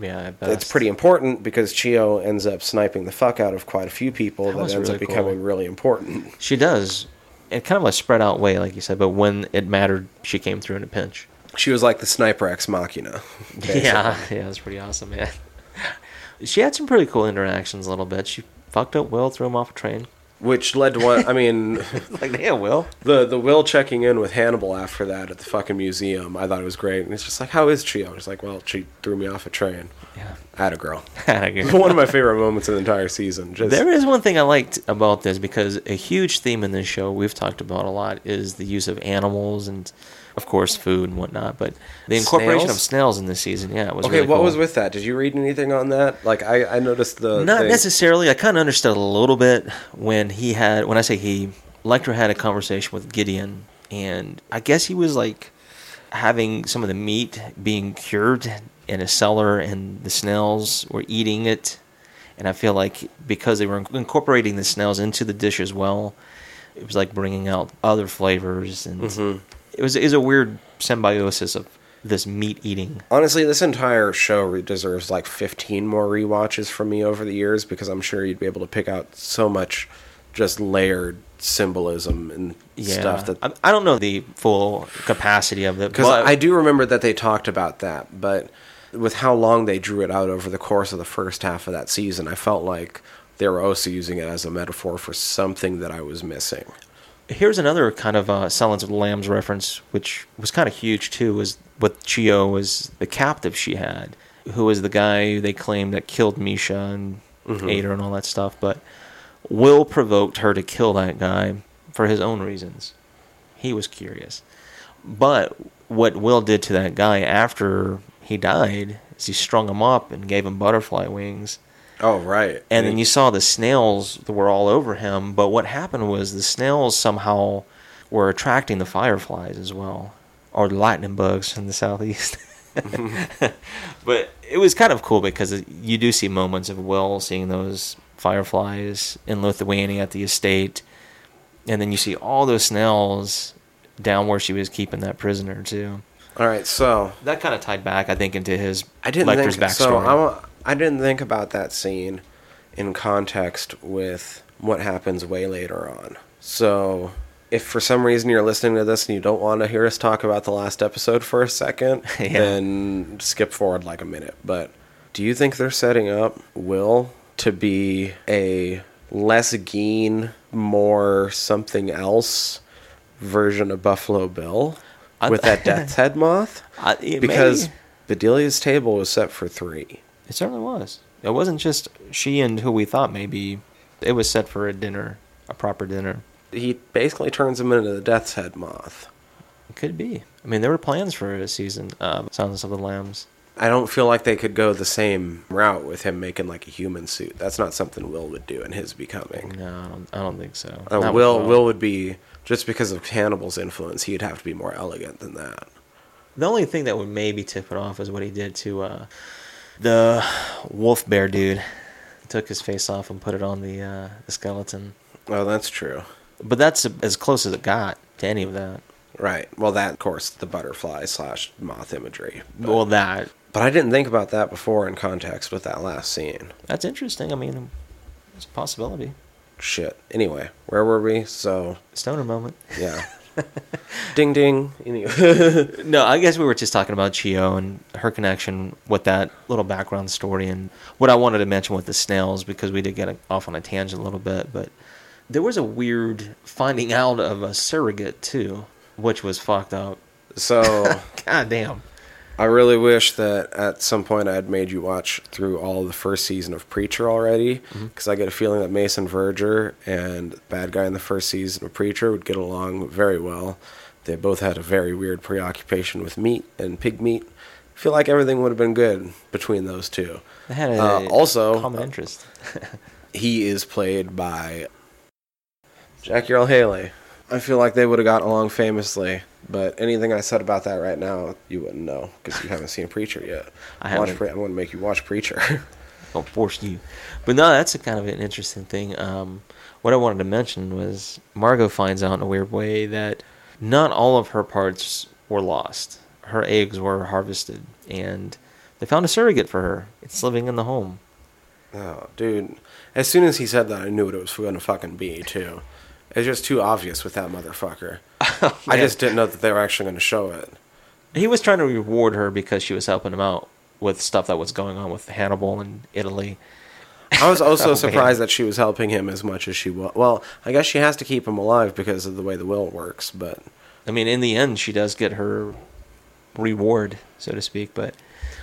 Yeah, It's pretty important because Chiyoh ends up sniping the fuck out of quite a few people That that, ends really up becoming cool. really important. She does. In kind of a spread out way, like you said, but when it mattered, she came through in a pinch. She was like the sniper ex machina. basically. Yeah, yeah, it's pretty awesome, man. She had some pretty cool interactions a little bit. She fucked up Will, threw him off a train. Which led to what I mean Like, damn, Will. the the Will checking in with Hannibal after that at the fucking museum. I thought it was great. And it's just like, how is Chiyoh? It's like, well, she threw me off a train. Yeah. had a girl. One of my favorite moments in the entire season. Just There is one thing I liked about this because a huge theme in this show we've talked about a lot is the use of animals and, of course, food and whatnot. But the incorporation Snails? of snails in this season, yeah, it was Okay, really what cool. was with that? Did you read anything on that? Like I, I noticed the Not thing- necessarily. I kind of understood a little bit when he had, when I say he, Lecter had a conversation with Gideon, and I guess he was like having some of the meat being cured in a cellar, and the snails were eating it. And I feel like because they were incorporating the snails into the dish as well, it was like bringing out other flavors, and Mhm. It was is a weird symbiosis of this meat eating. Honestly, this entire show deserves like 15 more rewatches from me over the years because I'm sure you'd be able to pick out so much just layered symbolism and Yeah, stuff that I, I don't know the full capacity of it Because I do remember that they talked about that, but with how long they drew it out over the course of the first half of that season, I felt like they were also using it as a metaphor for something that I was missing. Here's another kind of uh, Silence of the Lambs reference, which was kind of huge too. Was with Chiyoh was the captive she had, who was the guy they claimed that killed Mischa and ate her and all that stuff. But Will provoked her to kill that guy for his own reasons. He was curious, but what Will did to that guy after he died is he strung him up and gave him butterfly wings. Oh, right. And then you saw the snails that were all over him. But what happened was the snails somehow were attracting the fireflies as well, or the lightning bugs in the southeast. but it was kind of cool because you do see moments of Will seeing those fireflies in Lithuania at the estate, and then you see all those snails down where she was keeping that prisoner too. All right, so That kind of tied back, I think, into his I didn't Lecter's think so. backstory. I, wa- I didn't think about that scene in context with what happens way later on. So, if for some reason you're listening to this and you don't want to hear us talk about the last episode for a second, Yeah. then skip forward like a minute. But do you think they're setting up Will to be a less Geen, more something else version of Buffalo Bill with that Death's Head moth? Because Bedelia's table was set for three. It certainly was. It wasn't just she and who we thought maybe. It was set for a dinner, a proper dinner. He basically turns him into the Death's Head moth. It could be. I mean, there were plans for a season of Silence of the Lambs. I don't feel like they could go the same route with him making like a human suit. That's not something Will would do in his becoming. No, I don't, I don't think so. Uh, Will Will would be just because of Hannibal's influence. He'd have to be more elegant than that. The only thing that would maybe tip it off is what he did to uh, the wolf bear dude. Took his face off and put it on the, uh, the skeleton. Oh, that's true. But that's as close as it got to any of that. Right. Well, that of course the butterfly slash moth imagery. But, well, that but I didn't think about that before in context with that last scene. that's interesting. I mean, it's a possibility. Shit. Anyway, where were we? So Stoner moment. yeah. ding ding. Anyway. No, I guess we were just talking about Chiyoh and her connection with that little background story and what I wanted to mention with the snails because we did get off on a tangent a little bit, but there was a weird finding out of a surrogate too, which was fucked up. so God damn. I really wish that at some point I had made you watch through all the first season of Preacher already, because I get a feeling that Mason Verger and the bad guy in the first season of Preacher would get along very well. They both had a very weird preoccupation with meat and pig meat. I feel like everything would have been good between those two. They had a Uh, also, common interest. he is played by Jackie Earle Haley. I feel like they would have gotten along famously, but anything I said about that right now, you wouldn't know because you haven't seen Preacher yet. I Watch haven't. Pre- I want to make you watch Preacher. Don't force you. But no, that's a kind of an interesting thing. Um, what I wanted to mention was Margot finds out in a weird way that not all of her parts were lost. Her eggs were harvested, and they found a surrogate for her. It's living in the home. Oh, dude. As soon as he said that, I knew what it was going to fucking be, too. It's just too obvious with that motherfucker. Oh, I just didn't know that they were actually going to show it. He was trying to reward her because she was helping him out with stuff that was going on with Hannibal in Italy. I was also Oh, man. surprised that she was helping him as much as she was. Well, I guess she has to keep him alive because of the way the will works, but I mean, in the end, she does get her reward, so to speak. But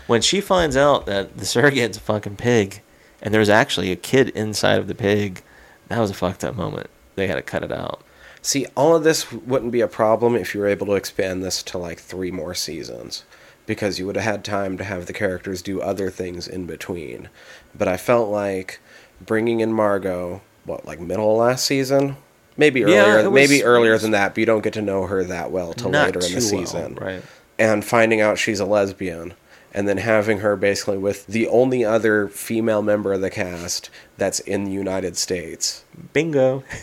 when she finds out that the surrogate's a fucking pig, and there's actually a kid inside of the pig, that was a fucked up moment. They had to cut it out. See, all of this wouldn't be a problem if you were able to expand this to like three more seasons. Because you would have had time to have the characters do other things in between. But I felt like bringing in Margot, what, like middle of last season? Maybe earlier, it was- maybe earlier than that, but you don't get to know her that well till later in the too well, season. right? And finding out she's a lesbian, and then having her basically with the only other female member of the cast that's in the United States Bingo.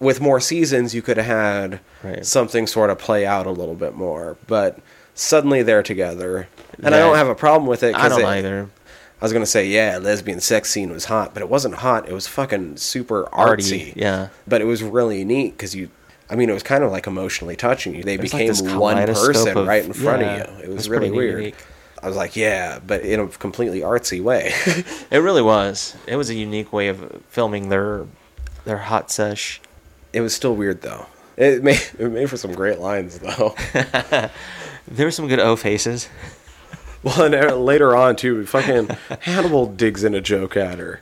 with more seasons, you could have had Right. something sort of play out a little bit more. But suddenly they're together, and I don't have a problem with it. I don't it- either. I was gonna say, yeah, lesbian sex scene was hot, but it wasn't hot. It was fucking super Arty, artsy. yeah. But it was really neat because you. I mean, it was kind of like emotionally touching. You. They like became this one person of- right in front yeah, of you. It was it's really weird. unique. I was like, yeah, but in a completely artsy way. It really was. It was a unique way of filming their their hot sesh. It was still weird though. It made it made for some great lines though. There were some good O faces. Well, and uh, later on too, fucking Hannibal digs in a joke at her.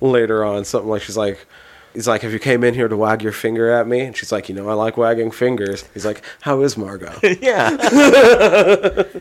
Later on, something like she's like, he's like, "Have you came in here to wag your finger at me?" And she's like, "You know, I like wagging fingers." He's like, "How is Margot?" yeah.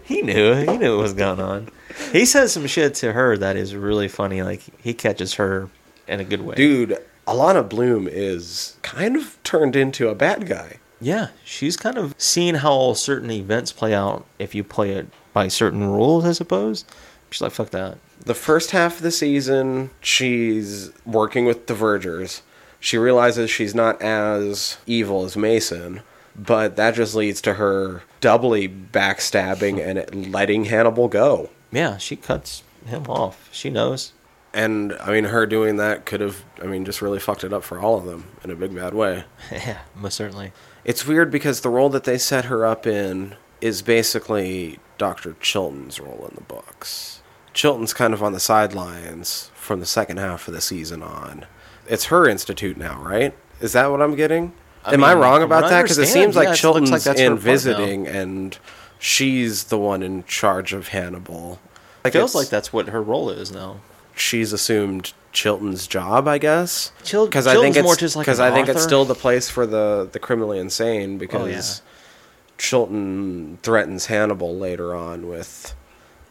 he knew. He knew what was going on. He says some shit to her that is really funny. Like he catches her in a good way. Dude, Alana Bloom is kind of turned into a bad guy. Yeah, she's kind of seen how certain events play out if you play it by certain rules, I suppose. She's like, fuck that. The first half of the season, she's working with the Vergers. She realizes she's not as evil as Mason, but that just leads to her doubly backstabbing and letting Hannibal go. Yeah, she cuts him off. She knows. And I mean, her doing that could have, I mean, just really fucked it up for all of them in a big bad way. yeah, most certainly. It's weird because the role that they set her up in is basically Dr. Chilton's role in the books. Chilton's kind of on the sidelines from the second half of the season on. It's her institute now, right? Is that what I'm getting? I Am I wrong about I that? Because it seems like yeah, it Chilton's like that's in visiting and she's the one in charge of Hannibal. Like Feels like that's what her role is now. She's assumed Chilton's job, I guess. Chil- Because I think Chilton's it's more just like because an I think it's author. still the place for the the criminally insane because Oh. Chilton threatens Hannibal later on with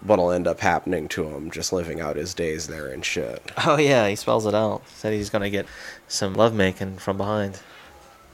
what'll end up happening to him just living out his days there and shit. Oh yeah, he spells it out. Said he's gonna get some lovemaking from behind.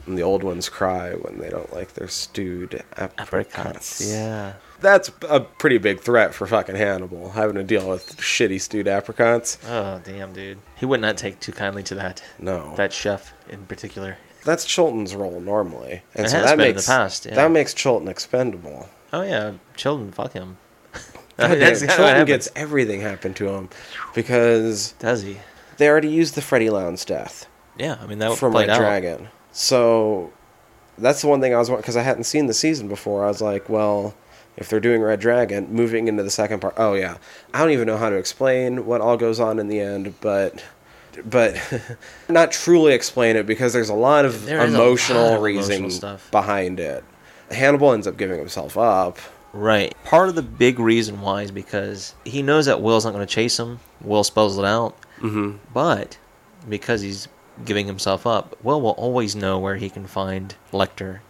And the old ones cry when they don't like their stewed apricots. Apricots. Yeah. That's a pretty big threat for fucking Hannibal, having to deal with shitty stewed apricots. Oh damn, dude. He would not take too kindly to that. No. That chef in particular. That's Chilton's role normally. And It so that been in the makes past, yeah. that makes Chilton expendable. Oh yeah, Chilton, fuck him. God That's Chilton gets everything happen to him because Does he? they already used the Freddie Lounds death Yeah, I mean that from Red out. Dragon. So that's the one thing I was because I hadn't seen the season before. I was like, well, if they're doing Red Dragon, moving into the second part. Oh yeah, I don't even know how to explain what all goes on in the end, but. But not truly explain it because there's a lot of There emotional lot of reason emotional behind it. Hannibal ends up giving himself up. Right. Part of the big reason why is because he knows that Will's not going to chase him. Will spells it out. hmm But because he's giving himself up, Will will always know where he can find Lecter.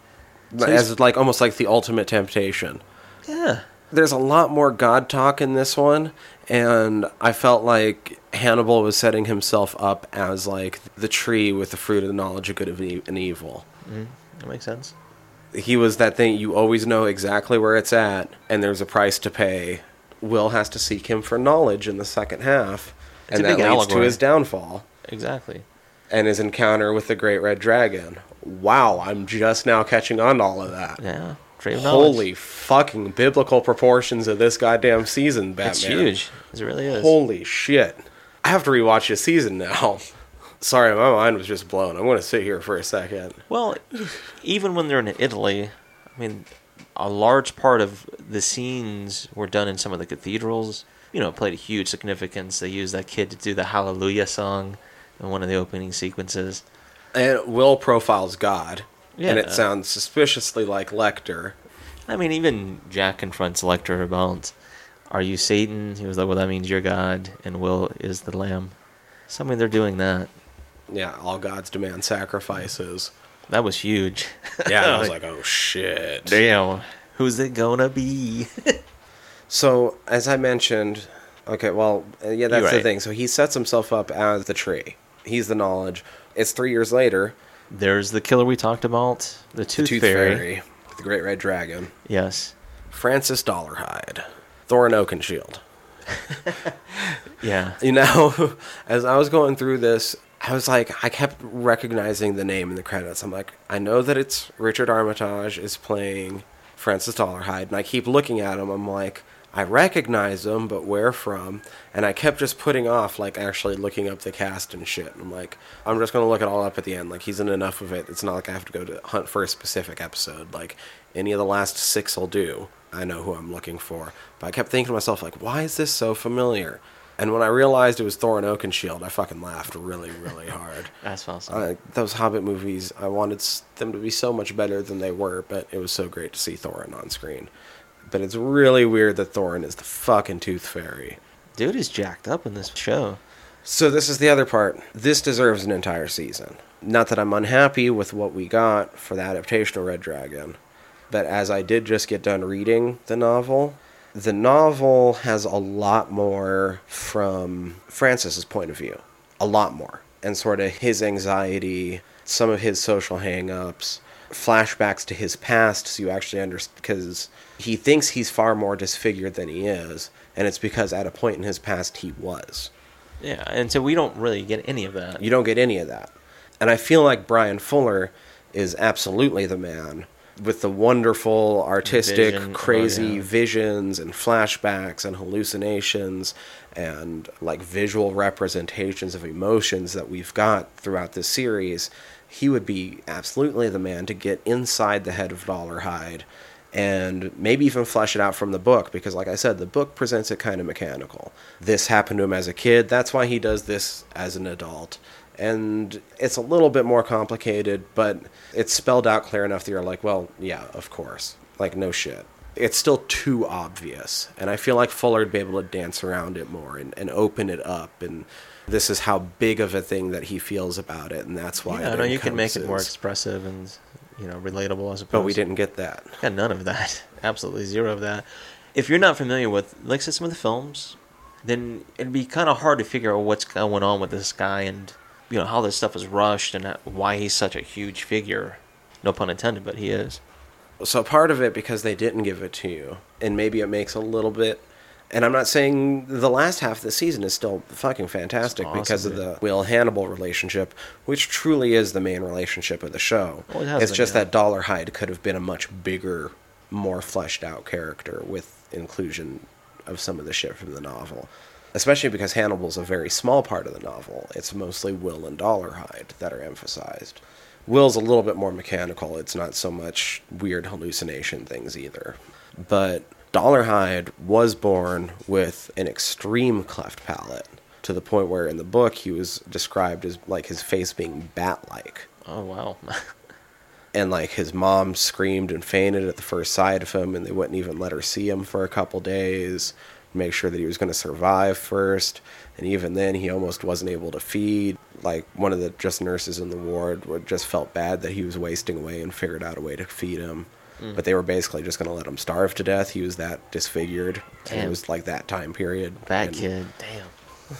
So As like almost like the ultimate temptation. Yeah. there's a lot more God talk in this one, and I felt like Hannibal was setting himself up as like the tree with the fruit of the knowledge of good and evil. Mm, that makes sense. He was that thing you always know exactly where it's at, and there's a price to pay. Will has to seek him for knowledge in the second half, It's and that leads to his downfall Exactly. and his encounter with the great red dragon. Wow, I'm just now catching on to all of that. Yeah. Trade of knowledge. Holy fucking biblical proportions of this goddamn season, Batman. It's huge. It really is. Holy shit. I have to rewatch this season now. Sorry, my mind was just blown. I'm going to sit here for a second. Well, even when they're in Italy, I mean, a large part of the scenes were done in some of the cathedrals. You know, it played a huge significance. They used that kid to do the Hallelujah song in one of the opening sequences. And Will profiles God. And it sounds suspiciously like Lecter. I mean, even Jack confronts Lecter about, "Are you Satan?" He was like, "Well, that means you're God, and Will is the Lamb." So I mean, they're doing that. Yeah, all gods demand sacrifices. That was huge. Yeah, I was like, oh shit. Damn, who's it gonna be? So, as I mentioned, okay, well, uh, yeah, that's You're the thing. So he sets himself up as the tree. He's the knowledge. It's three years later. There's the killer we talked about, the Tooth, Tooth Fairy. Fairy, the Great Red Dragon, Yes. Francis Dolarhyde, Thorin Oakenshield. Yeah. You know, as I was going through this, I was like, I kept recognizing the name in the credits. I'm like, I know that it's Richard Armitage is playing Francis Dolarhyde, and I keep looking at him. I'm like, I recognize them, but where from? And I kept just putting off, like, actually looking up the cast and shit. I'm like, I'm just gonna look it all up at the end. Like, he's in enough of it. It's not like I have to go to hunt for a specific episode. Like, any of the last six will do. I know who I'm looking for. But I kept thinking to myself, like, why is this so familiar? And when I realized it was Thorin Oakenshield, I fucking laughed really, really hard. That's awesome. Uh, those Hobbit movies, I wanted them to be so much better than they were, but it was so great to see Thorin on screen. But it's really weird that Thorin is the fucking Tooth Fairy. Dude is jacked up in this show. So this is the other part. This deserves an entire season. Not that I'm unhappy with what we got for the adaptation of Red Dragon, but as I did just get done reading the novel, the novel has a lot more from Francis's point of view. A lot more. And sort of his anxiety, some of his social hang-ups, flashbacks to his past so you actually understand because he thinks he's far more disfigured than he is, and it's because at a point in his past he was. Yeah, and so we don't really get any of that. You don't get any of that. And I feel like Bryan Fuller is absolutely the man with the wonderful, artistic, Vision. Oh, crazy yeah. visions and flashbacks and hallucinations and like visual representations of emotions that we've got throughout this series. He would be absolutely the man to get inside the head of Dolarhyde and maybe even flesh it out from the book because like i said the book presents it kind of mechanical. This happened to him as a kid. That's why he does this as an adult. And it's a little bit more complicated but it's spelled out clear enough that you're like well yeah of course. Like no shit. It's still too obvious. And i feel like fuller would be able to dance around it more and, and open it up. And this is how big of a thing that he feels about it. And that's why yeah, no, you can make it more expressive and you know relatable as opposed. but we didn't get that Got none of that. Absolutely zero of that. If you're not familiar with like say, some of the films, then it'd be kind of hard to figure out what's going on with this guy and you know how this stuff is rushed and why he's such a huge figure. No pun intended, but he is. so part of it because they didn't give it to you and maybe it makes a little bit and i'm not saying the last half of the season is still fucking fantastic awesome, because of the will hannibal relationship which truly is the main relationship of the show. Well, it it's been, just yeah. that dolarhyde could have been a much bigger more fleshed out character with inclusion of some of the shit from the novel. Especially because hannibal's a very small part of the novel. It's mostly will and dolarhyde that are emphasized. Will's a little bit more mechanical. It's not so much weird hallucination things either. But dolarhyde was born with an extreme cleft palate to the point where in the book he was described as like his face being bat-like. Oh wow. and like his mom screamed and fainted at the first sight of him and they wouldn't even let her see him for a couple days make sure that he was going to survive first. And even then he almost wasn't able to feed. Like one of the just nurses in the ward would just felt bad that he was wasting away and figured out a way to feed him but they were basically just going to let him starve to death he was that disfigured and it was like that time period Bad And- kid. Damn.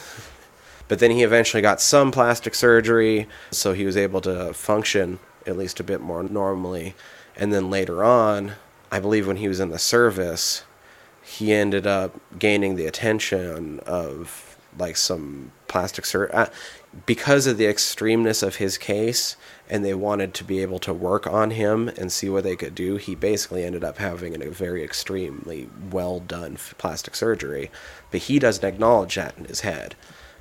but then he eventually got some plastic surgery, so he was able to function at least a bit more normally. And then later on, I believe when he was in the service, he ended up gaining the attention of like some plastic surgery uh, because of the extremeness of his case and they wanted to be able to work on him and see what they could do he basically ended up having a very extremely well done plastic surgery but he doesn't acknowledge that in his head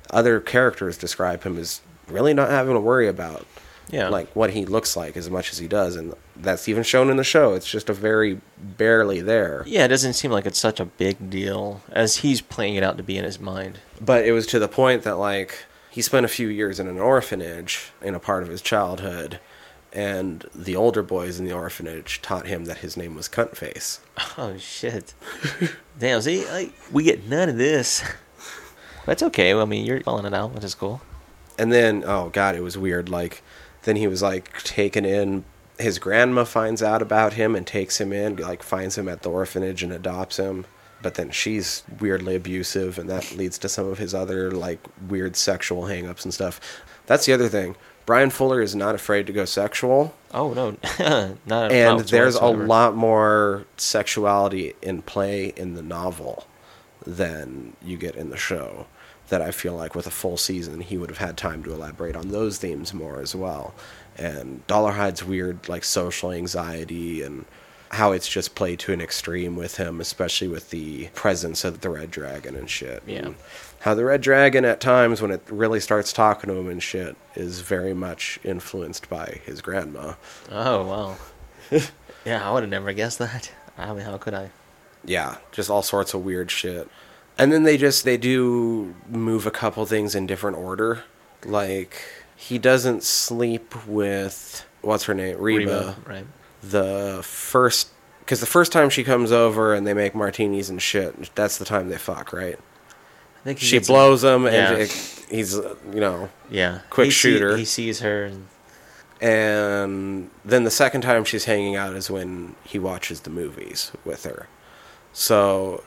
other characters describe him as really not having to worry about Yeah. like what he looks like as much as he does and that's even shown in the show it's just a very barely there Yeah, it doesn't seem like it's such a big deal as he's playing it out to be in his mind. but it was to the point that like he spent a few years in an orphanage in a part of his childhood and the older boys in the orphanage taught him that his name was cuntface Oh shit! Damn, see, like we get none of this. That's okay. I mean, you're spelling it out, which is cool. and then oh god it was weird like then he was like taken in his grandma finds out about him and takes him in like finds him at the orphanage and adopts him but then she's weirdly abusive and that leads to some of his other like weird sexual hangups and stuff. That's the other thing. Bryan fuller is not afraid to go sexual. Oh no, not. At all. And not there's a lot more sexuality in play in the novel than you get in the show that i feel like with a full season he would have had time to elaborate on those themes more as well. And dolarhyde's weird like social anxiety and how it's just played to an extreme with him especially with the presence of the red dragon and shit Yeah. And how the red dragon at times when it really starts talking to him and shit is very much influenced by his grandma Oh wow. yeah, I would have never guessed that. I mean, how could I? yeah just all sorts of weird shit and then they just they do move a couple things in different order like he doesn't sleep with what's her name reba, right? The first because the first time she comes over and they make martinis and shit that's the time they fuck right I think she blows him and Yeah. it, he's uh, you know Yeah, quick he see- shooter. he sees her, and and then the second time she's hanging out is when he watches the movies with her. So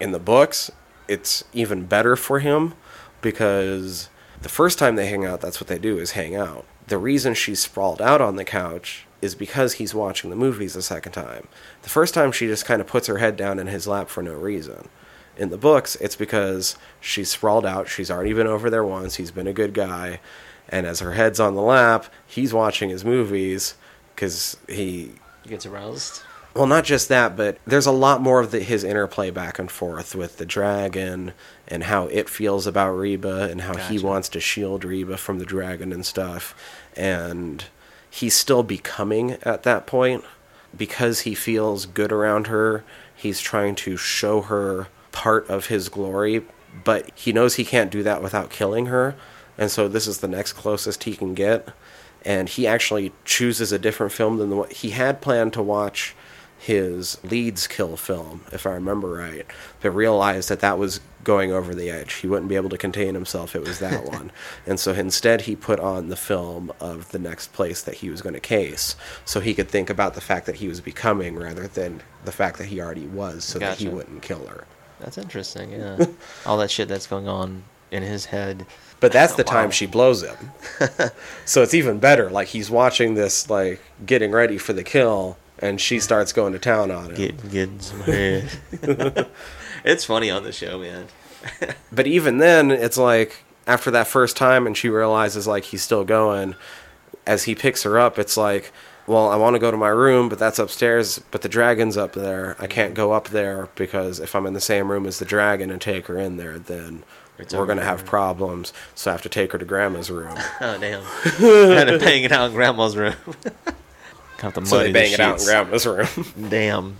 in the books, it's even better for him because the first time they hang out, that's what they do is hang out. The reason she's sprawled out on the couch is because he's watching the movies the second time. The first time she just kind of puts her head down in his lap for no reason. In the books, it's because she's sprawled out. She's already been over there once. He's been a good guy. And as her head's on the lap, he's watching his movies because he he gets aroused. well, not just that, but there's a lot more of the, his interplay back and forth with the dragon and how it feels about Reba and how he wants to shield Reba from the dragon and stuff. And he's still becoming at that point because he feels good around her. He's trying to show her part of his glory, but he knows he can't do that without killing her. And so this is the next closest he can get and he actually chooses a different film than the he had planned to watch his Leeds kill film if i remember right but realized that that was going over the edge he wouldn't be able to contain himself it was that one and so instead he put on the film of the next place that he was going to case so he could think about the fact that he was becoming rather than the fact that he already was so that he wouldn't kill her That's interesting. Yeah, all that shit that's going on in his head. But that's the time Wow. she blows him. so it's even better. Like he's watching this, like getting ready for the kill, and she starts going to town on him. Getting getting some head. It's funny on the show, man. But even then, it's like after that first time, and she realizes like he's still going. As he picks her up, it's like, well, I want to go to my room, but that's upstairs. But the dragon's up there. I can't mm-hmm. go up there because if I'm in the same room as the dragon and take her in there, then It's we're gonna have problems. So I have to take her to grandma's room. Oh damn! Had to bang it out in grandma's room. Got the so muddy they the bang it out in grandma's room. Damn,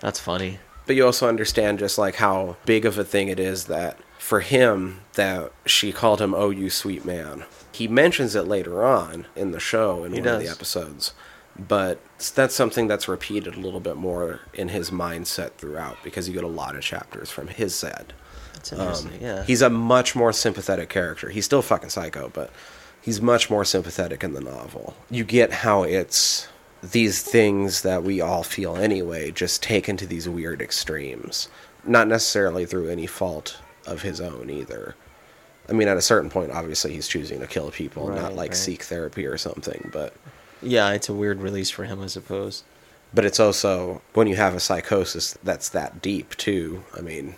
that's funny. But you also understand just like how big of a thing it is that for him that she called him "Oh, you sweet man." He mentions it later on in the show in He one of the does. episodes, but that's something that's repeated a little bit more in his mindset throughout because you get a lot of chapters from his side. That's interesting. yeah, Um, He's a much more sympathetic character. He's still fucking psycho, but he's much more sympathetic in the novel. You get how it's these things that we all feel anyway, just taken to these weird extremes. Not necessarily through any fault of his own either. I mean, at a certain point, obviously, he's choosing to kill people, not like right. seek therapy or something. But yeah. It's a weird release for him, I suppose. but it's also when you have a psychosis that's that deep too. I mean,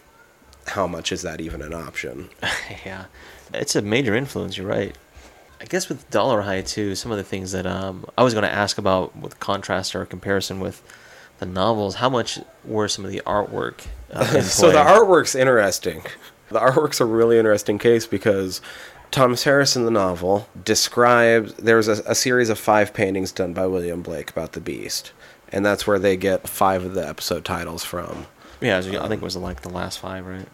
how much is that even an option? yeah, it's a major influence. You're right. I guess with Dolarhyde too, some of the things that um, I was going to ask about with contrast or comparison with the novels, how much were some of the artwork? Uh, so the artwork's interesting. The artwork's a really interesting case because Thomas Harris in the novel describes there's a, a series of five paintings done by William Blake about the Beast, and that's where they get five of the episode titles from. yeah, I think it was like the last five, right?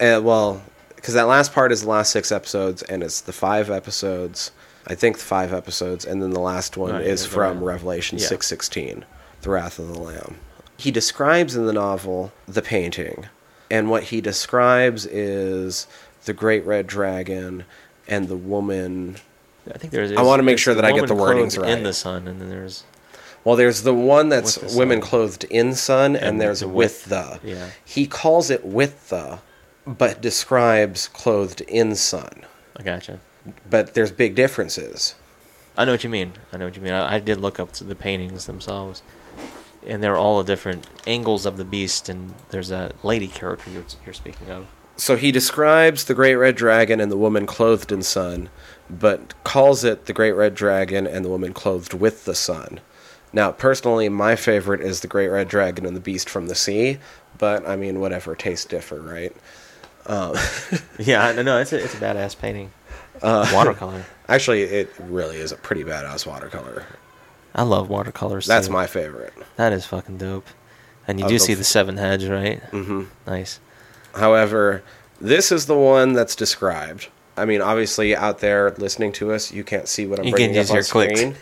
Uh, well, because that last part is the last six episodes, and it's the five episodes. I think the five episodes, and then the last one Right, is from. Revelation Yeah. six sixteen, the Wrath of the Lamb. He describes in the novel the painting, and what he describes is the great red dragon and the woman. I think there's. I wanna make sure that I get the wordings clothed right. in the sun, and then there's Well, there's the one that's the women clothed in sun, and, And there's the with with. the. Yeah. He calls it with the, but describes clothed in sun. I gotcha. But there's big differences. I know what you mean. I know what you mean. I, I did look up the paintings themselves, and they're all different angles of the beast. And there's a lady character you're, you're speaking of. So he describes the great red dragon and the woman clothed in sun, but calls it the great red dragon and the woman clothed with the sun. Now, personally, my favorite is the great red dragon and the beast from the sea, but I mean, whatever, tastes differ, right? Yeah, I know. It's a it's a badass painting. Uh, Watercolor. Actually, it really is a pretty badass watercolor. I love watercolors. That's too. my favorite. That is fucking dope. And you do see f- the seven heads, right? hmm Nice. However, this is the one that's described. I mean, obviously, out there listening to us, you can't see what I'm You bringing up on clicks. screen,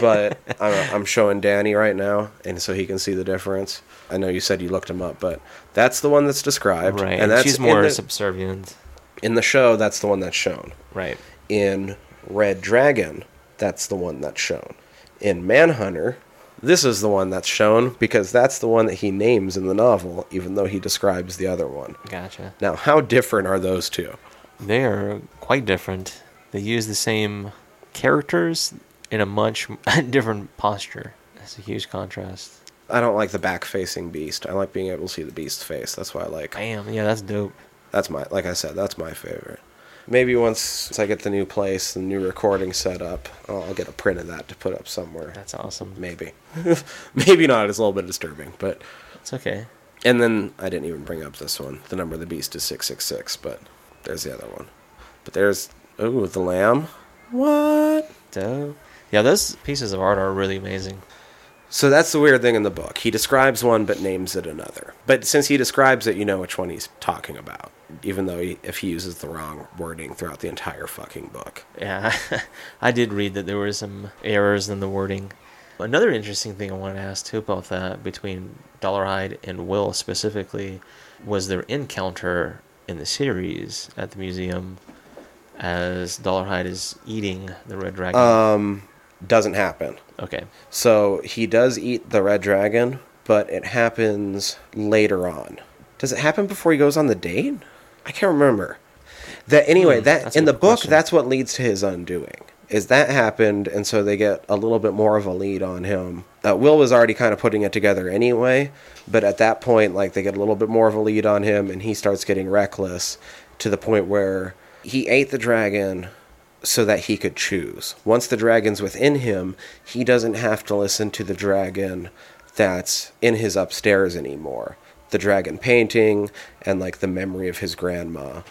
but I'm, I'm showing Danny right now, and so he can see the difference. I know you said you looked him up, but that's the one that's described, Right. and that's she's in more the, subservient. in the show. That's the one that's shown. Right. In Red Dragon, that's the one that's shown. In Manhunter, this is the one that's shown because that's the one that he names in the novel, even though he describes the other one. Gotcha. Now, how different are those two? They are quite different. They use the same characters in a much different posture. That's a huge contrast. I don't like the back facing beast. I like being able to see the beast's face. That's why I like. Bam. Yeah, that's dope. That's my like I said. That's my favorite. Maybe once, once I get the new place, the new recording set up, I'll, I'll get a print of that to put up somewhere. That's awesome. Maybe, maybe not. It's a little bit disturbing, but It's okay. and then I didn't even bring up this one. The number of the beast is six six six, but there's the other one. But there's oh the lamb. What? Dope. Yeah, those pieces of art are really amazing. So that's the weird thing in the book. He describes one but names it another. But since he describes it, you know which one he's talking about, even though he, if he uses the wrong wording throughout the entire fucking book. Yeah, I did read that there were some errors in the wording. Another interesting thing I wanted to ask too about that between Dolarhyde and Will specifically was their encounter in the series at the museum as Dolarhyde is eating the red dragon. Um, doesn't happen. okay, So he does eat the red dragon, but it happens later on. Does it happen before he goes on the date? I can't remember. That anyway, Hmm, that in the book, question. that's what leads to his undoing. Is that happened, and so they get a little bit more of a lead on him. Uh, Will was already kind of putting it together anyway, but at that point, like they get a little bit more of a lead on him, and he starts getting reckless to the point where he ate the dragon so that he could choose. Once the dragon's within him, he doesn't have to listen to the dragon that's in his upstairs anymore. The dragon painting and like the memory of his grandma.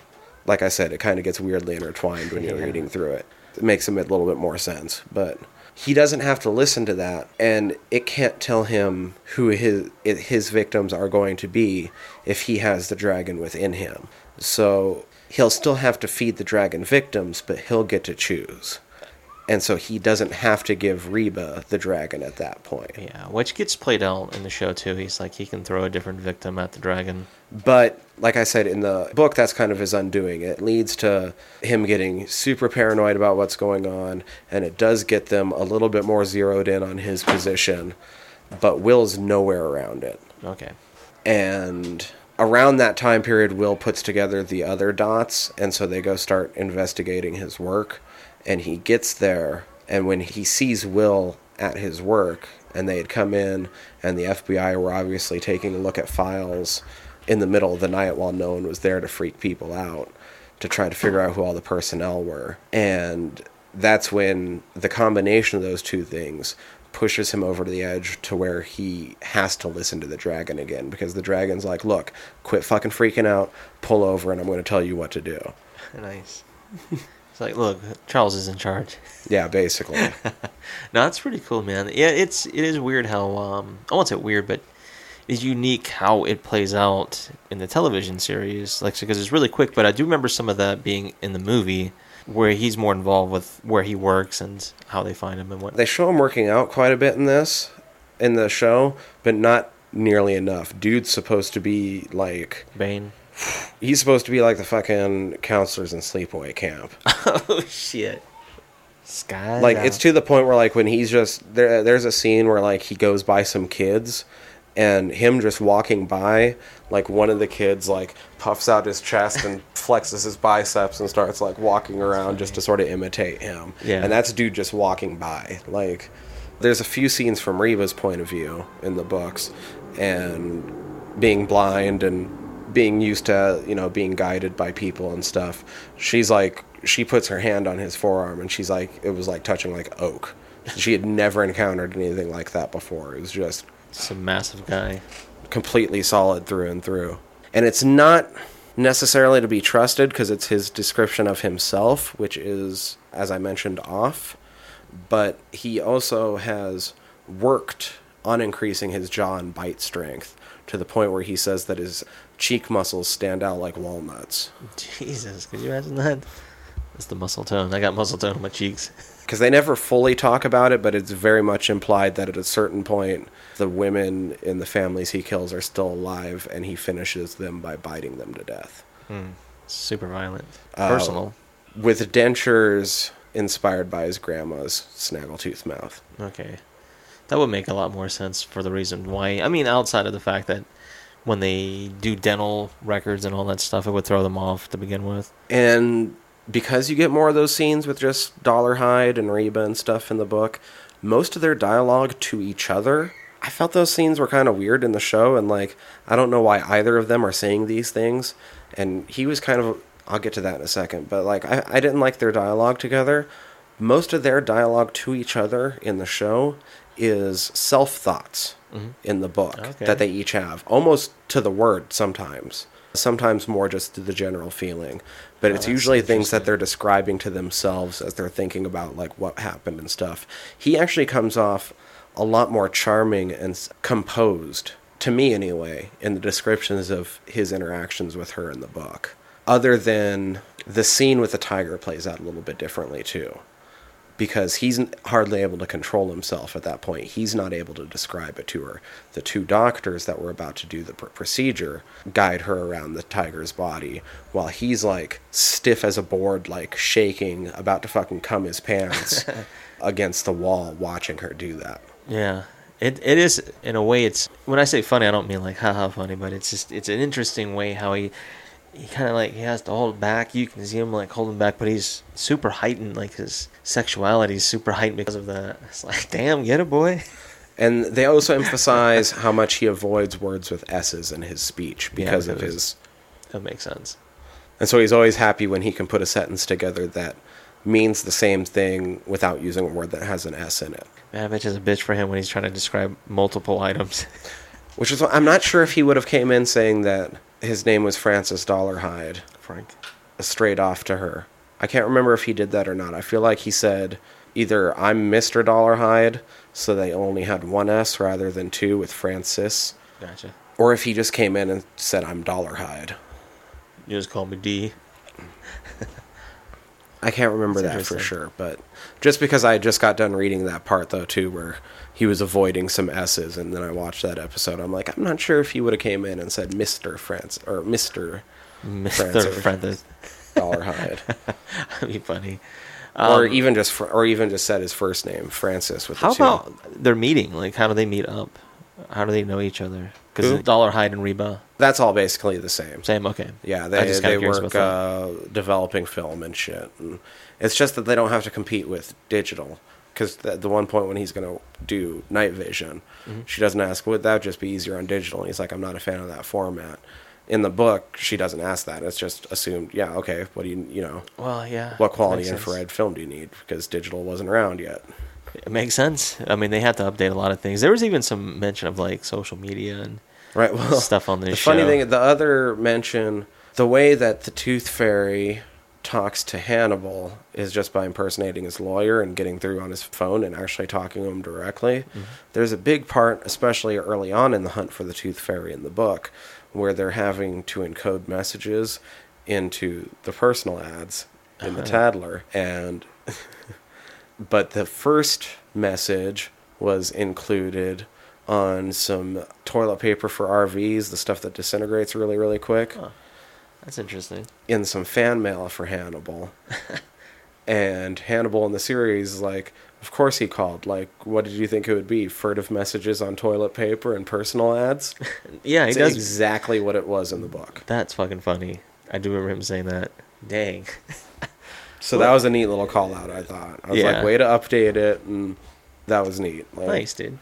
Like I said, it kind of gets weirdly intertwined when you're Yeah. reading through it. It makes a little bit more sense, but he doesn't have to listen to that and it can't tell him who his his victims are going to be if he has the dragon within him. So he'll still have to feed the dragon victims, but he'll get to choose. And so he doesn't have to give Reba the dragon at that point. yeah, which gets played out in the show too. He's like he can throw a different victim at the dragon. But like I said in the book, that's kind of his undoing. It leads to him getting super paranoid about what's going on, and it does get them a little bit more zeroed in on his position. But Will's nowhere around it. Okay, And around that time period, Will puts together the other dots, and so they go start investigating his work. And he gets there, and when he sees Will at his work, and they had come in, and the FBI were obviously taking a look at files in the middle of the night while no one was there to freak people out to try to figure out who all the personnel were. And that's when the combination of those two things pushes him over to the edge to where he has to listen to the dragon again because the dragon's like, "Look, quit fucking freaking out, pull over and I'm going to tell you what to do." Nice. like, look, Charles is in charge. Yeah, basically. No, that's pretty cool, man. Yeah, it's it is weird how um I won't say weird, but it's unique how it plays out in the television series. Like because it's really quick, but I do remember some of that being in the movie where he's more involved with where he works and how they find him and what. they show him working out quite a bit in this in the show, but not nearly enough. Dude's supposed to be like Bane. He's supposed to be like the fucking counselors in sleepaway camp. oh shit. Sky. like it's to the point where like when he's just there there's a scene where like he goes by some kids and him just walking by like one of the kids like puffs out his chest and flexes his biceps and starts like walking around just to sort of imitate him Yeah. and that's dude just walking by like there's a few scenes from Reba's point of view in the books and being blind and being used to you know being guided by people and stuff she's like she puts her hand on his forearm and she's like it was like touching like oak. She had never encountered anything like that before. It was just some massive guy. completely solid through and through. And it's not necessarily to be trusted because it's his description of himself which is as i mentioned off. But he also has worked on increasing his jaw and bite strength to the point where he says that his cheek muscles stand out like walnuts. Jesus, could you imagine that? That's the muscle tone. I got muscle tone on my cheeks. Because they never fully talk about it, but it's very much implied that at a certain point, the women in the families he kills are still alive, and he finishes them by biting them to death. Super violent. Uh, Personal. With dentures inspired by his grandma's snaggletooth mouth. Okay. That would make a lot more sense for the reason why. I mean, outside of the fact that when they do dental records and all that stuff, it would throw them off to begin with. And because you get more of those scenes with just Dolarhyde and Reba and stuff in the book, most of their dialogue to each other, I felt those scenes were kind of weird in the show. And like, I don't know why either of them are saying these things. And he was kind of, I'll get to that in a second, but like, I, I didn't like their dialogue together. Most of their dialogue to each other in the show is self thoughts mm-hmm. in the book Okay. that they each have, almost to the word sometimes. Sometimes more just to the general feeling, but oh, it's usually things that they're describing to themselves as they're thinking about like what happened and stuff. He actually comes off a lot more charming and composed to me anyway in the descriptions of his interactions with her in the book. Other than the scene with the tiger plays out a little bit differently too because he's hardly able to control himself at that point. He's not able to describe it to her. The two doctors that were about to do the pr- procedure guide her around the tiger's body while he's like stiff as a board, like shaking, about to fucking cum his pants against the wall, watching her do that. Yeah. It it is in a way it's when I say funny I don't mean like haha funny, but it's just it's an interesting way how he he kind of like he has to hold back. You can see him like holding back, but he's super heightened. Like his sexuality is super heightened because of that. It's like, damn, get it, boy. And they also emphasize how much he avoids words with S's in his speech because of because- his That makes sense. And so he's always happy when he can put a sentence together that means the same thing without using a word that has an S in it. Man, I bet you a bitch for him when he's trying to describe multiple items. Which is I'm not sure if he would have came in saying that his name was Francis Dolarhyde Frank. straight off to her. I can't remember if he did that or not. I feel like he said either I'm Mr. Dolarhyde, so they only had one S rather than two with Francis, Gotcha. or if he just came in and said I'm Dolarhyde. You just call me D. I can't remember That's that for sure, but just because I just got done reading that part though too, where he was avoiding some S's, and then I watched that episode, I'm like, I'm not sure if he would have came in and said Mister France or Mister Mr. Francis. Francis. Dolarhyde, That'd be funny. or Um, even just or even just said his first name, Francis, with the How about their meeting? Like, how do they meet up? How do they know each other? Because Dolarhyde and Reba, That's all basically the same. same. Okay. Yeah, they they work uh, developing film and shit. And it's just that they don't have to compete with digital. Because the, the one point when he's going to do night vision, Mm-hmm. she doesn't ask, would that just be easier on digital? And he's like, I'm not a fan of that format. In the book, she doesn't ask that. It's just assumed, yeah, okay, what do you, you know, Well, yeah. what quality makes sense. infrared film do you need? Because digital wasn't around yet. It makes sense. I mean, they had to update a lot of things. There was even some mention of like social media and Right. Well, stuff on the this funny thing, the other mention, the way that the Tooth Fairy talks to Hannibal is just by impersonating his lawyer and getting through on his phone and actually talking to him directly. Mm-hmm. There's a big part, especially early on in the hunt for the Tooth Fairy in the book, where they're having to encode messages into the personal ads in the Uh-huh. Tattler, and but the first message was included on some toilet paper for RVs, the stuff that disintegrates really, really quick, Huh. That's interesting. in some fan mail for Hannibal. and Hannibal in the series, is like, of course he called. Like, what did you think it would be? Furtive messages on toilet paper and personal ads? Yeah, he It's does. exactly what it was in the book. That's fucking funny. I do remember him saying that. Dang. So that was a neat little call out, I thought. I was Yeah. like, way to update it, and that was neat. Like, nice, dude.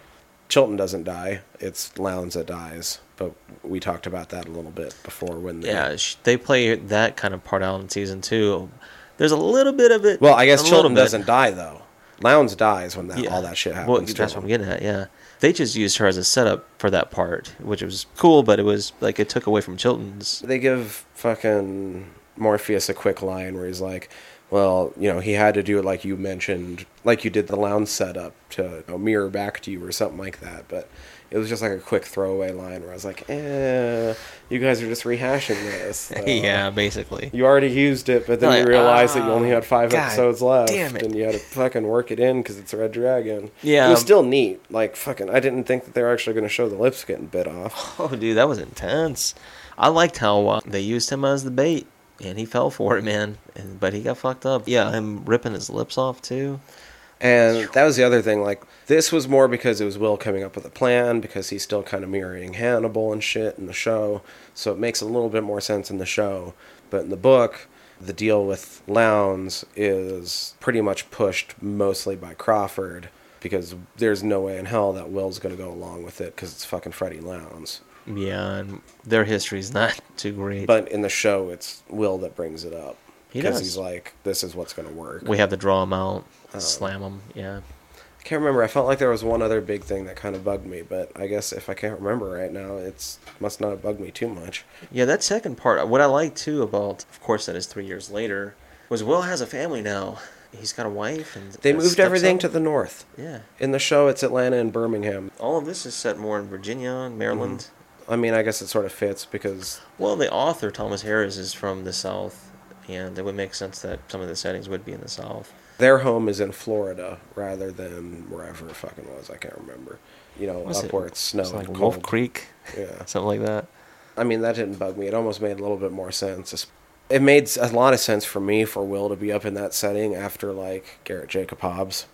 Chilton doesn't die. It's Lounds that dies. But we talked about that a little bit before when they, Yeah, sh- they play that kind of part out in season two. There's a little bit of it. Well, I guess a little Chilton bit. doesn't die though. Lounds dies when that Yeah. all that shit happens. Well, to that's him. what I'm getting at. Yeah, they just used her as a setup for that part, which was cool, but it was like it took away from Chilton's. They give fucking Morpheus a quick line where he's like, "Well, you know, he had to do it like you mentioned, like you did the lounge setup to you know, mirror back to you or something like that." But it was just like a quick throwaway line where I was like, "Eh, you guys are just rehashing this." Uh, yeah, basically. You already used it, but then Like, you realized that you only oh, had five God episodes left, damn it. and you had to fucking work it in because it's Red Dragon. Yeah. it was still neat. Like fucking, I didn't think that they were actually going to show the lips getting bit off. Oh, dude, that was intense. I liked how uh, they used him as the bait, and he fell for it, man. And, but he got fucked up. Yeah, him ripping his lips off too. And that was the other thing. Like this was more because it was Will coming up with a plan because he's still kind of mirroring Hannibal and shit in the show, so it makes a little bit more sense in the show. But in the book, the deal with Lounds is pretty much pushed mostly by Crawford because there's no way in hell that Will's going to go along with it because it's fucking Freddie Lounds. Yeah, and their is not too great. But in the show, it's Will that brings it up He because does. he's like, "This is what's going to work." we have to draw him out, Oh. slam him. Yeah. I can't remember. I felt like there was one other big thing that kind of bugged me, but I guess if I can't remember right now, it's must not have bugged me too much. Yeah, that second part, uh, what I like too about, of course, that is three years later, was Will has a family now. He's got a wife and They moved everything to stepson. the north. Yeah, In the show, it's Atlanta and Birmingham. all of this is set more in Virginia and Maryland. Mm-hmm. I mean, I guess it sort of fits because Well, the author Thomas Harris is from the South, and it would make sense that some of the settings would be in the South. their home is in Florida rather than wherever it fucking was. I can't remember. You know, Was up it- where it's snow It's like and Wolf. Creek, Yeah. something like that. I mean, that didn't bug me. It almost made a little bit more sense. It made a lot of sense for me for Will to be up in that setting after like Garrett Jacob Hobbs.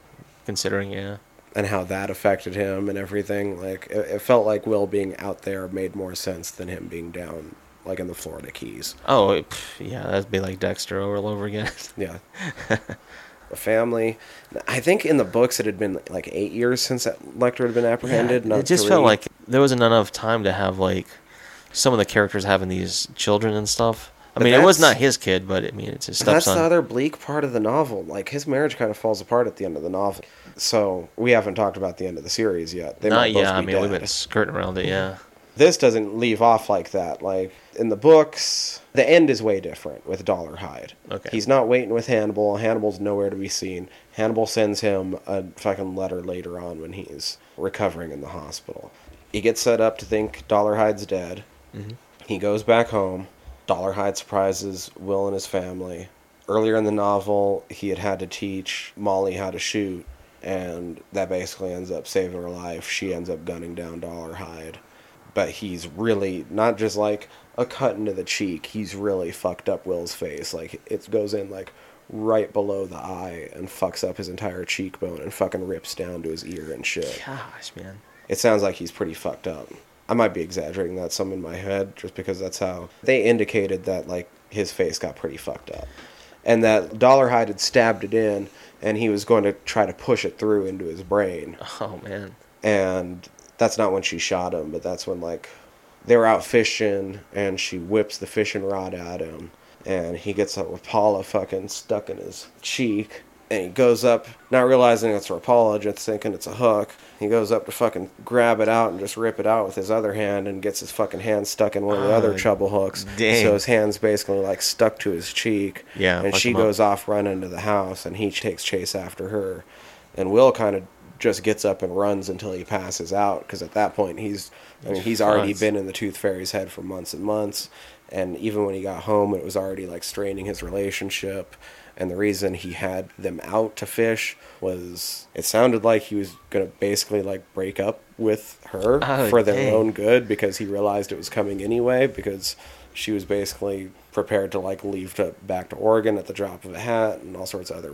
Considering, yeah, and how that affected him and everything. Like it, it felt like Will being out there made more sense than him being down like in the Florida Keys. oh, yeah, that'd be like Dexter all over again. Yeah. a family. I think in the books it had been like eight years since Lecter had been apprehended. Yeah, it just three. felt like there wasn't enough time to have like some of the characters having these children and stuff. I mean, it was not his kid, but I mean, it's his stuff. That's the other bleak part of the novel. Like his marriage kind of falls apart at the end of the novel. So we haven't talked about the end of the series yet. They not yeah. I mean, we've dead. been skirting around it. Yeah, this doesn't leave off like that. Like in the books, the end is way different with Dolarhyde. Okay. He's not waiting with Hannibal. Hannibal's nowhere to be seen. Hannibal sends him a fucking letter later on when he's recovering in the hospital. He gets set up to think Dolarhyde's dead. Mhm. He goes back home. Dolarhyde surprises Will and his family. Earlier in the novel, he had had to teach Molly how to shoot, and that basically ends up saving her life. She ends up gunning down Dolarhyde but he's really not just like a cut into the cheek. He's really fucked up Will's face. Like it goes in like right below the eye and fucks up his entire cheekbone and fucking rips down to his ear and shit. gosh, man. It sounds like he's pretty fucked up. I might be exaggerating that some in my head just because that's how they indicated that like his face got pretty fucked up. And that Dolarhyde had stabbed it in and he was going to try to push it through into his brain Oh man. and that's not when she shot him, but that's when like they were out fishing and she whips the fishing rod at him and he gets a Paula fucking stuck in his cheek and he goes up not realizing it's Rapala just thinking it's a hook. He goes up to fucking grab it out and just rip it out with his other hand and gets his fucking hand stuck in one of the other Oh, treble hooks. dang. so his hand's basically like stuck to his cheek. Yeah, and she up. goes off running to the house and he takes chase after her. And Will kind of just gets up and runs until he passes out because at that point he's I mean he's already been in the Tooth Fairy's head for months and months. And even when he got home it was already like straining his relationship and the reason he had them out to fish was it sounded like he was gonna basically like break up with her Oh, for their dang. own good because he realized it was coming anyway because she was basically prepared to like leave to back to Oregon at the drop of a hat and all sorts of other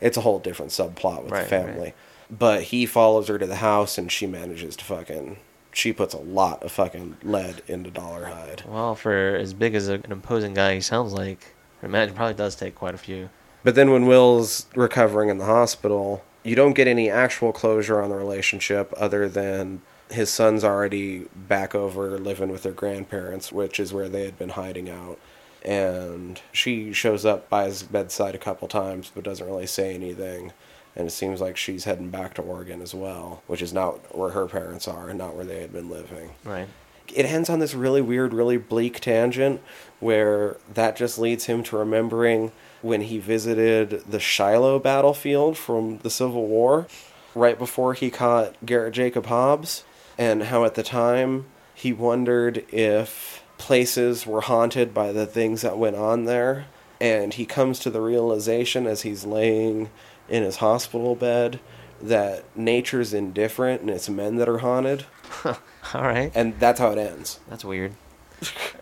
it's a whole different subplot with Right, the family. But he follows her to the house and she manages to fucking she puts a lot of fucking lead into Dollar Dolarhyde. Well, for as big as an imposing guy he sounds like, I imagine it probably does take quite a few. But then when Will's recovering in the hospital, you don't get any actual closure on the relationship other than his son's already back over living with their grandparents, which is where they had been hiding out. And she shows up by his bedside a couple times but doesn't really say anything. And it seems like she's heading back to Oregon as well, which is not where her parents are and not where they had been living Right. it ends on this really weird, really bleak tangent where that just leads him to remembering when he visited the Shiloh battlefield from the Civil War right before he caught Garrett Jacob Hobbs, and how at the time he wondered if places were haunted by the things that went on there. And he comes to the realization as he's laying in his hospital bed that nature's indifferent and it's men that are haunted. All right. And that's how it ends. That's weird.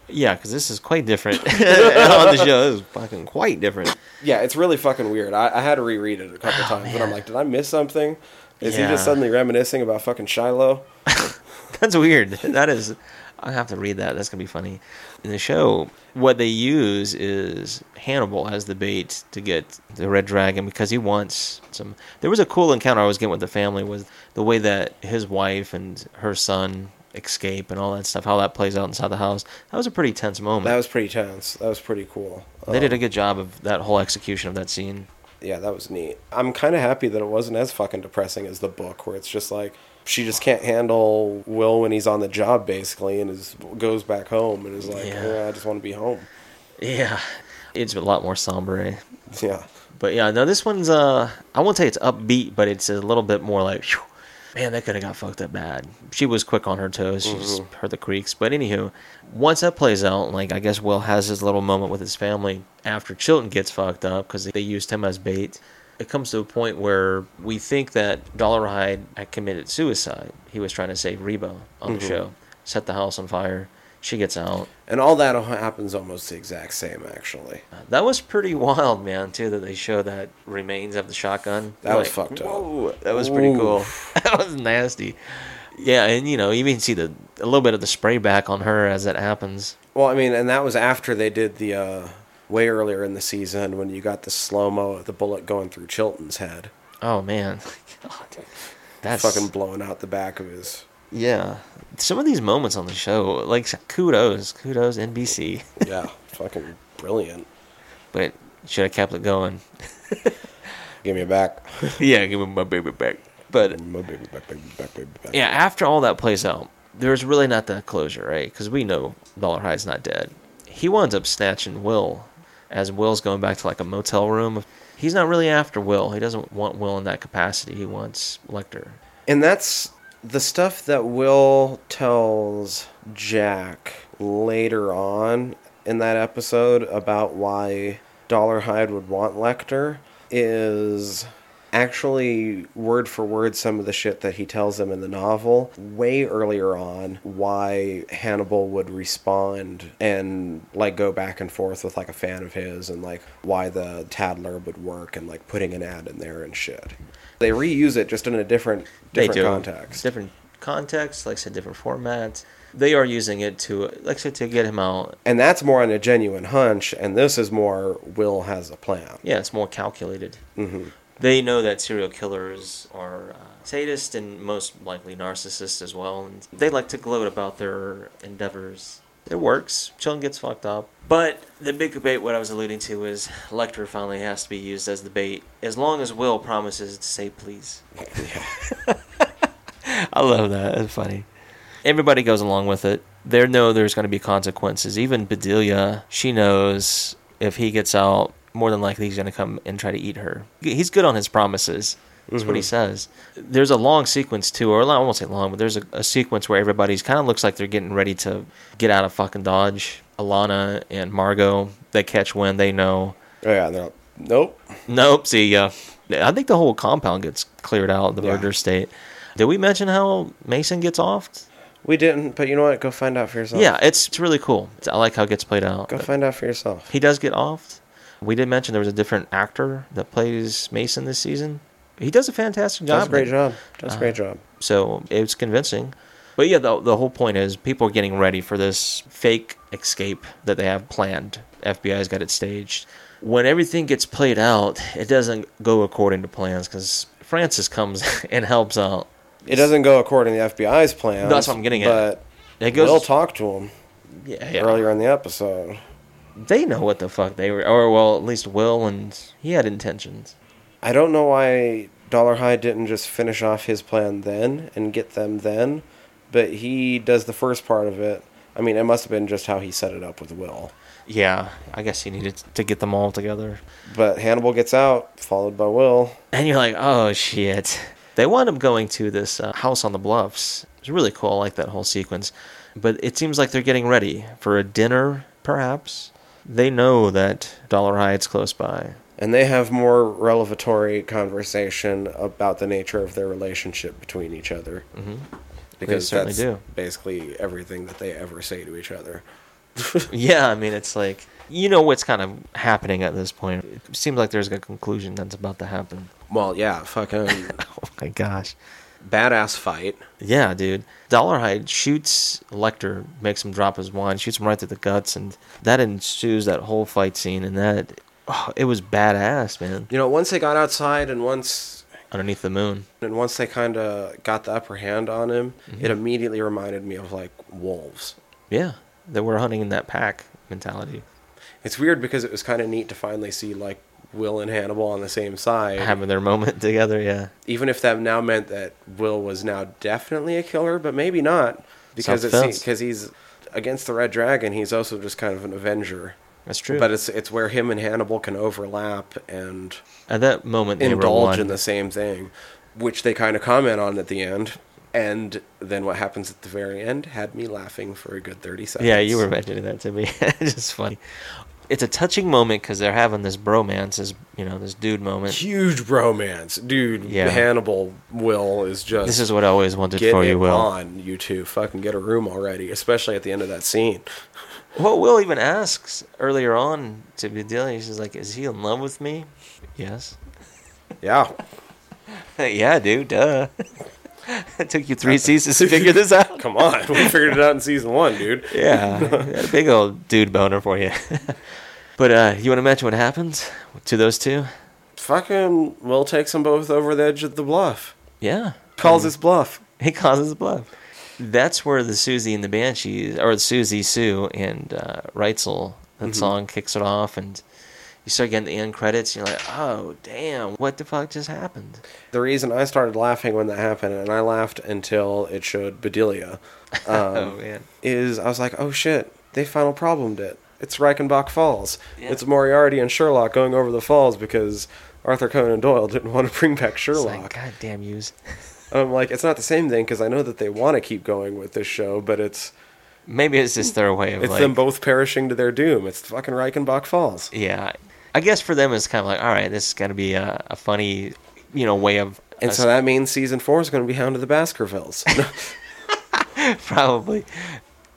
Yeah, because this is quite different on the show. This is fucking quite different. Yeah, it's really fucking weird. I, I had to reread it a couple oh, times, but I'm like, did I miss something? Is he just suddenly reminiscing about fucking Shiloh? That's weird. That is. I have to read that. That's gonna be funny. In the show, what they use is Hannibal as the bait to get the red dragon because he wants some. There was a cool encounter I was getting with the family was the way that his wife and her son escape and all that stuff. How that plays out inside the house. That was a pretty tense moment. That was pretty tense. That was pretty cool. they did a Um, good job of that whole execution of that scene. Yeah, that was neat. I'm kind of happy that it wasn't as fucking depressing as the book, where it's just like she just can't handle Will when he's on the job, basically, and is goes back home and is like, Yeah. "Eh, I just want to be home. Yeah, it's a lot more somber. Eh? Yeah. But yeah, no, this one's uh, I won't say it's upbeat, but it's a little bit more like, phew, man, that could have got fucked up bad. She was quick on her toes. She just mm-hmm. heard the creaks. But anywho, once that plays out, like I guess Will has his little moment with his family after Chilton gets fucked up because they used him as bait. It comes to a point where we think that Dolarhyde had committed suicide. He was trying to save Reba on the mm-hmm. show, set the house on fire. She gets out. And all that happens almost the exact same, actually. That was pretty wild, man. Too that they show that remains of the shotgun. That was fucked up. Whoa, that was pretty cool. that was nasty. Yeah, and you know, you even see the a little bit of the spray back on her as it happens. Well, I mean, and that was after they did the uh, way earlier in the season when you got the slow mo of the bullet going through Chilton's head, Oh man, God, that's fucking blowing out the back of his. Yeah. Some of these moments on the show, like kudos, kudos NBC, Yeah, fucking brilliant. but should have kept it going. Give me a back. yeah, give me my baby back. But My baby back, baby back, baby back. yeah, after all that plays out, there's really not that closure, right? Because we know Dolarhyde's not dead. He winds up snatching Will as Will's going back to like a motel room. He's not really after Will. He doesn't want Will in that capacity. He wants Lecter. And that's the stuff that Will tells Jack later on in that episode about why Dolarhyde would want Lecter is actually word for word some of the shit that he tells them in the novel way earlier on why Hannibal would respond and like go back and forth with like a fan of his and like why the Tattler would work and like putting an ad in there and shit. They reuse it just in a different different context. Different context, like I said, different formats. They are using it to, like I said, to get him out. And that's more on a genuine hunch, and this is more Will has a plan. Yeah, it's more calculated. hmm They know that serial killers are uh, sadist and most likely narcissist as well. And they like to gloat about their endeavors. It works. Chilton gets fucked up. But the big debate, what I was alluding to, is Lecter finally has to be used as the bait, as long as Will promises to say please. I love that. It's funny. Everybody goes along with it. They know there's going to be consequences. Even Bedelia, she knows if he gets out, more than likely he's going to come and try to eat her. He's good on his promises. That's what he mm-hmm. says. There's a long sequence too, or I won't say long, but there's a, a sequence where everybody's kind of looks like they're getting ready to get out of fucking Dodge. Alana and Margot, they catch wind, they know. Oh yeah, they're nope. Nope. See, ya. I think the whole compound gets cleared out, the Yeah. murder state. Did we mention how Mason gets off? We didn't, but you know what? Go find out for yourself. Yeah, it's, it's really cool. I like how it gets played out. Go find out for yourself. He does get off. We did mention there was a different actor that plays Mason this season. He does a fantastic job. Does a great job. Does a great job. So it's convincing. But yeah, the, the whole point is people are getting ready for this fake escape that they have planned. FBI's got it staged. When everything gets played out, it doesn't go according to plans because Francis comes and helps out. It doesn't go according to the FBI's plans. That's what I'm getting at. But It goes. Will talked to him yeah, yeah. earlier in the episode. They know what the fuck they were, or well, at least Will, and he had intentions. I don't know why Dolarhyde didn't just finish off his plan then and get them then, but he does the first part of it. I mean, it must have been just how he set it up with Will. Yeah, I guess he needed to get them all together. But Hannibal gets out, followed by Will. And you're like, oh shit. They wound up going to this uh, house on the bluffs. It's really cool. I like that whole sequence. But it seems like they're getting ready for a dinner, perhaps. They know that Dolarhyde's close by. And they have more revelatory conversation about the nature of their relationship between each other. Mhm. Because that's do. basically everything that they ever say to each other. yeah, I mean, it's like, you know what's kind of happening at this point. It seems like there's a conclusion that's about to happen. Well, yeah, fucking Oh my gosh. badass fight. Yeah, dude. Dolarhyde shoots Lecter, makes him drop his wine, shoots him right through the guts, and that ensues that whole fight scene. And that, oh, it was badass, man. You know, once they got outside and once Underneath the moon. and once they kind of got the upper hand on him, Mm-hmm. it immediately reminded me of like wolves. Yeah, they were hunting in that pack mentality, It's weird because it was kind of neat to finally see like Will and Hannibal on the same side. having their moment together. Yeah, even if that now meant that Will was now definitely a killer, but maybe not because because he's against the Red Dragon. He's also just kind of an avenger. That's true. But it's it's where him and Hannibal can overlap and at that moment, they indulge in the same thing, which they kind of comment on at the end. And then what happens at the very end had me laughing for a good thirty seconds. Yeah, you were mentioning that to me. it's just funny. It's a touching moment because they're having this bromance, this you know, this dude moment. huge bromance, dude. Yeah. Hannibal Will is just This is what I always wanted get for it you, Will. on you two. Fucking get a room already, especially at the end of that scene. Well, Will even asks earlier on to Bedelia, she's like, "Is he in love with me?" Yes. Yeah. yeah, dude. Duh. it took you three seasons to figure this out. Come on, we figured it out in season one, dude. Yeah, a big old dude boner for you. but uh, you want to mention what happens to those two? Fucking Will takes them both over the edge of the bluff. Yeah, Calls his bluff. he causes a bluff. That's where the Siouxsie and the Banshees, or the Siouxsie Sioux and uh, Reitzell, that song kicks it off, and you start getting the end credits. And you're like, oh damn, what the fuck just happened? The reason I started laughing when that happened, and I laughed until it showed Bedelia, oh um, man, is I was like, oh shit, they final problemed it. It's Reichenbach Falls. Yeah. It's Moriarty and Sherlock going over the falls because Arthur Conan Doyle didn't want to bring back it's Sherlock. like god damn yous. And I'm like, it's not the same thing because I know that they want to keep going with this show, but it's Maybe it's just their way of it's like, them both perishing to their doom. It's fucking Reichenbach Falls. yeah. I guess for them it's kind of like, all right, this is gonna be a, a funny, you know, way of And us- so that means season four is going to be Hound of the Baskervilles. probably.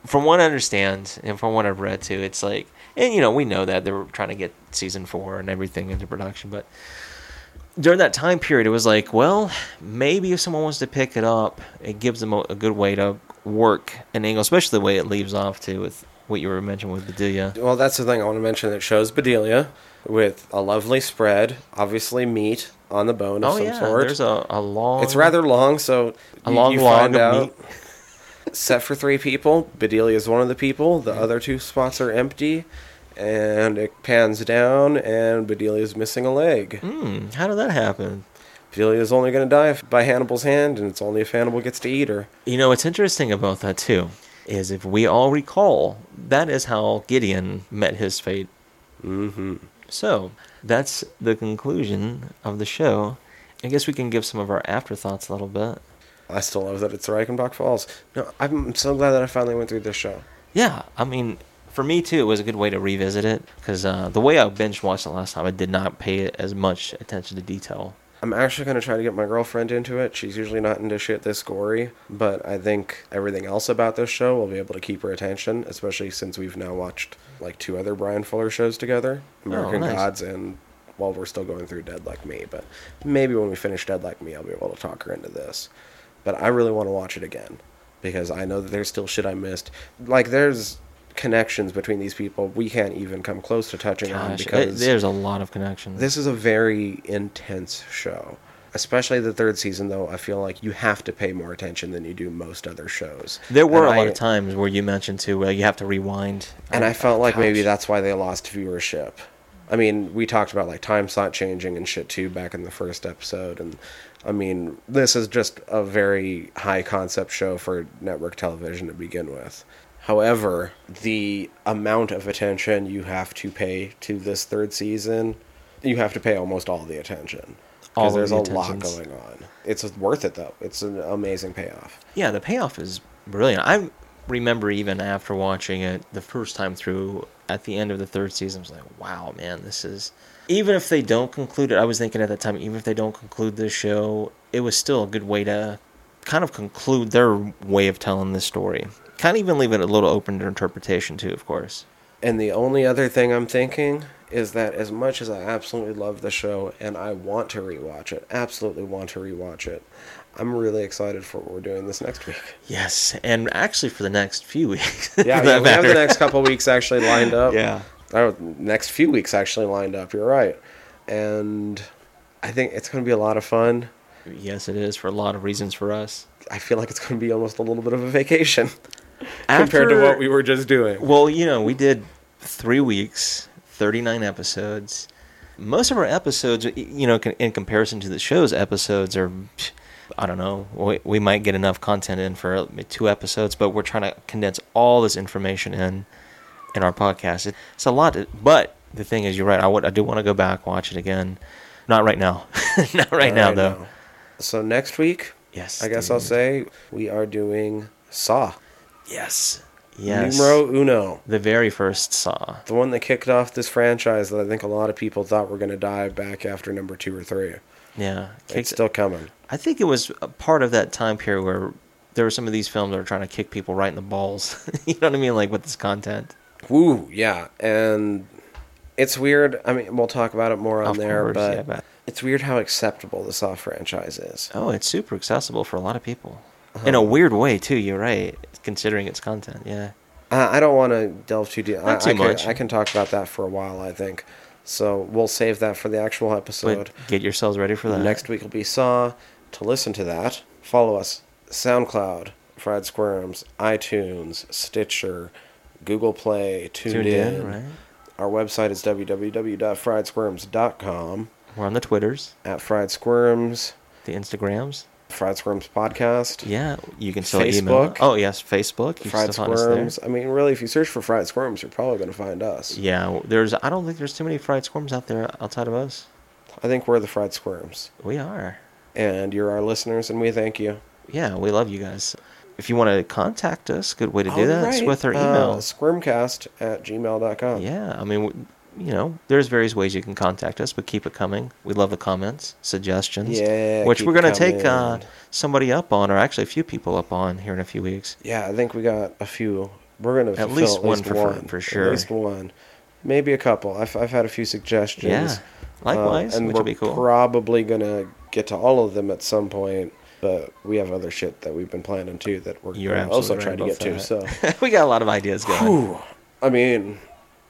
From what I understand, and from what I've read too, it's like, and you know, we know that they're trying to get season four and everything into production, but during that time period, it was like, well, maybe if someone wants to pick it up, it gives them a, a good way to work an angle, especially the way it leaves off too with what you were mentioning with Bedelia. Well, that's the thing I want to mention. It shows Bedelia with a lovely spread, obviously meat on the bone of Oh some yeah, sort. there's a, a long. It's rather long, so A you- long you find out. meat. Set for three people. Bedelia is one of the people. The other two spots are empty, and it pans down, and Bedelia is missing a leg. Hmm, how did that happen? Bedelia is only going to die by Hannibal's hand, and it's only if Hannibal gets to eat her. You know what's interesting about that too is if we all recall, that is how Gideon met his fate. Mm-hmm. So that's the conclusion of the show. I guess we can give some of our afterthoughts a little bit. I still love that it's Reichenbach Falls. No, I'm so glad that I finally went through this show. Yeah, I mean, for me too, it was a good way to revisit it because uh, the way I binge watched it last time, I did not pay as much attention to detail. I'm actually going to try to get my girlfriend into it. She's usually not into shit this gory, but I think everything else about this show will be able to keep her attention, especially since we've now watched like two other Bryan Fuller shows together American nice. Gods and while we're still going through Dead Like Me. But maybe when we finish Dead Like Me, I'll be able to talk her into this. But I really want to watch it again because I know that there's still shit I missed. Like, there's connections between these people we can't even come close to touching on Gosh, it- because there's a lot of connections. this is a very intense show. Especially the third season, though, I feel like you have to pay more attention than you do most other shows. there were And a lot of times where you mentioned too, where you have to rewind. And I oh, felt like maybe that's why they lost viewership. I mean, we talked about like time slot changing and shit too back in the first episode. And I mean, this is just a very high concept show for network television to begin with. However, the amount of attention you have to pay to this third season, you have to pay almost all the attention. Because there's the a lot going on. It's worth it though. It's an amazing payoff. Yeah, the payoff is brilliant. I remember even after watching it the first time through, at the end of the third season, I was like, "Wow, man, this is." Even if they don't conclude it, I was thinking at that time, even if they don't conclude this show, it was still a good way to kind of conclude their way of telling this story. Kind of even leave it a little open to interpretation too, of course. And the only other thing I'm thinking is that as much as I absolutely love the show and I want to rewatch it, absolutely want to rewatch it, I'm really excited for what we're doing this next week. Yes, and actually for the next few weeks. Yeah, yeah we have the next couple weeks actually lined up. Yeah. Oh, next few weeks actually lined up. You're right. And I think it's going to be a lot of fun. Yes, it is for a lot of reasons for us. I feel like it's going to be almost a little bit of a vacation compared to what we were just doing. Well, you know, we did three weeks, 39 episodes. Most of our episodes, you know, in comparison to the show's episodes, are, I don't know, we, we might get enough content in for uh, two episodes, but we're trying to condense all this information in in our podcast. It, it's a lot, to- but the thing is, you're right. I would, I do want to go back, watch it again. Not right now. Not right now, Right though. So next week, Yes. I guess I'll say we are doing Saw. Yes. Yes. Numero uno. The very first Saw. The one that kicked off this franchise that I think a lot of people thought were going to die back after number two or three. Yeah. It's still coming. I think it was a part of that time period where there were some of these films that were trying to kick people right in the balls. you know what I mean? Like with this content. Woo, yeah. And it's weird. I mean, we'll talk about it more on Of there, course, but yeah, it's weird how acceptable the Saw franchise is. Oh, it's super accessible for a lot of people. Uh-huh. In a weird way too. You're right, considering its content. Yeah. Uh, I don't want to delve too deep. I, Not too I can, much. I can talk about that for a while, I think. So we'll save that for the actual episode. But get yourselves ready for that. Next week will be Saw. To listen to that, follow us SoundCloud, Fried Squirms, iTunes, Stitcher, Google Play, Tuned, tuned in. in, right? Our website is www.friedsquirms.com. We're on the Twitters, At Fried Squirms, the Instagrams. Fried Squirms Podcast, Yeah, you can still email. Facebook. Oh yes, Facebook. You Fried can still find us there. Squirms. I mean, really, if you search for Fried Squirms, you're probably going to find us. Yeah, there's. I don't think there's too many fried squirms out there outside of us. I think we're the Fried Squirms. We are. And you're our listeners, and we thank you. Yeah, we love you guys. If you want to contact us, good way to do Oh, that is right. with our Uh, email. squirmcast at gmail.com. Yeah, I mean, you know, there's various ways you can contact us, but keep it coming. We love the comments, suggestions. Yeah, which we're gonna take uh, somebody up on, or actually a few people up on here in a few weeks. Yeah, I think we got a few. We're going to At least one for- for- for sure. At least one. Maybe a couple. I've, I've had a few suggestions. Yeah, likewise, Uh, and which we're would be cool. probably going to get to all of them at some point. But we have other shit that we've been planning too that we're also absolutely trying right to get about to. that. we got a lot of ideas going. Whew. I mean,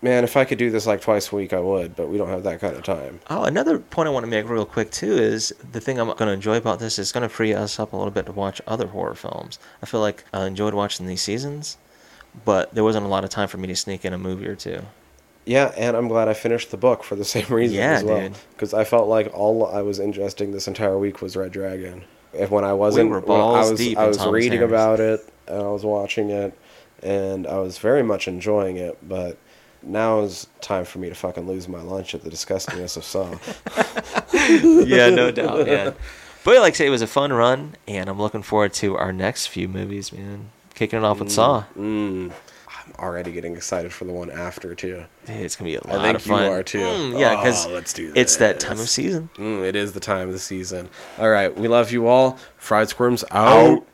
man, if I could do this like twice a week, I would, but we don't have that kind of time. Oh, another point I want to make real quick too is the thing I'm going to enjoy about this is going to free us up a little bit to watch other horror films. I feel like I enjoyed watching these seasons, but there wasn't a lot of time for me to sneak in a movie or two. Yeah, and I'm glad I finished the book for the same reason Yeah, as well. Because I felt like all I was ingesting this entire week was Red Dragon. If when I wasn't, were when I was, deep I was reading Harris. about it and I was watching it, and I was very much enjoying it. But now is time for me to fucking lose my lunch at the disgustingness of Saw. yeah, no doubt, man. But like I say, it was a fun run, and I'm looking forward to our next few movies, man. Kicking it off with Saw. Mm. I'm already getting excited for the one after too. Dude, it's gonna be a lot think of fun. you are too. Mm, yeah, because Oh, let's do it's that time of season. Mm, it is the time of the season. All right, we love you all. Fried Squirms out.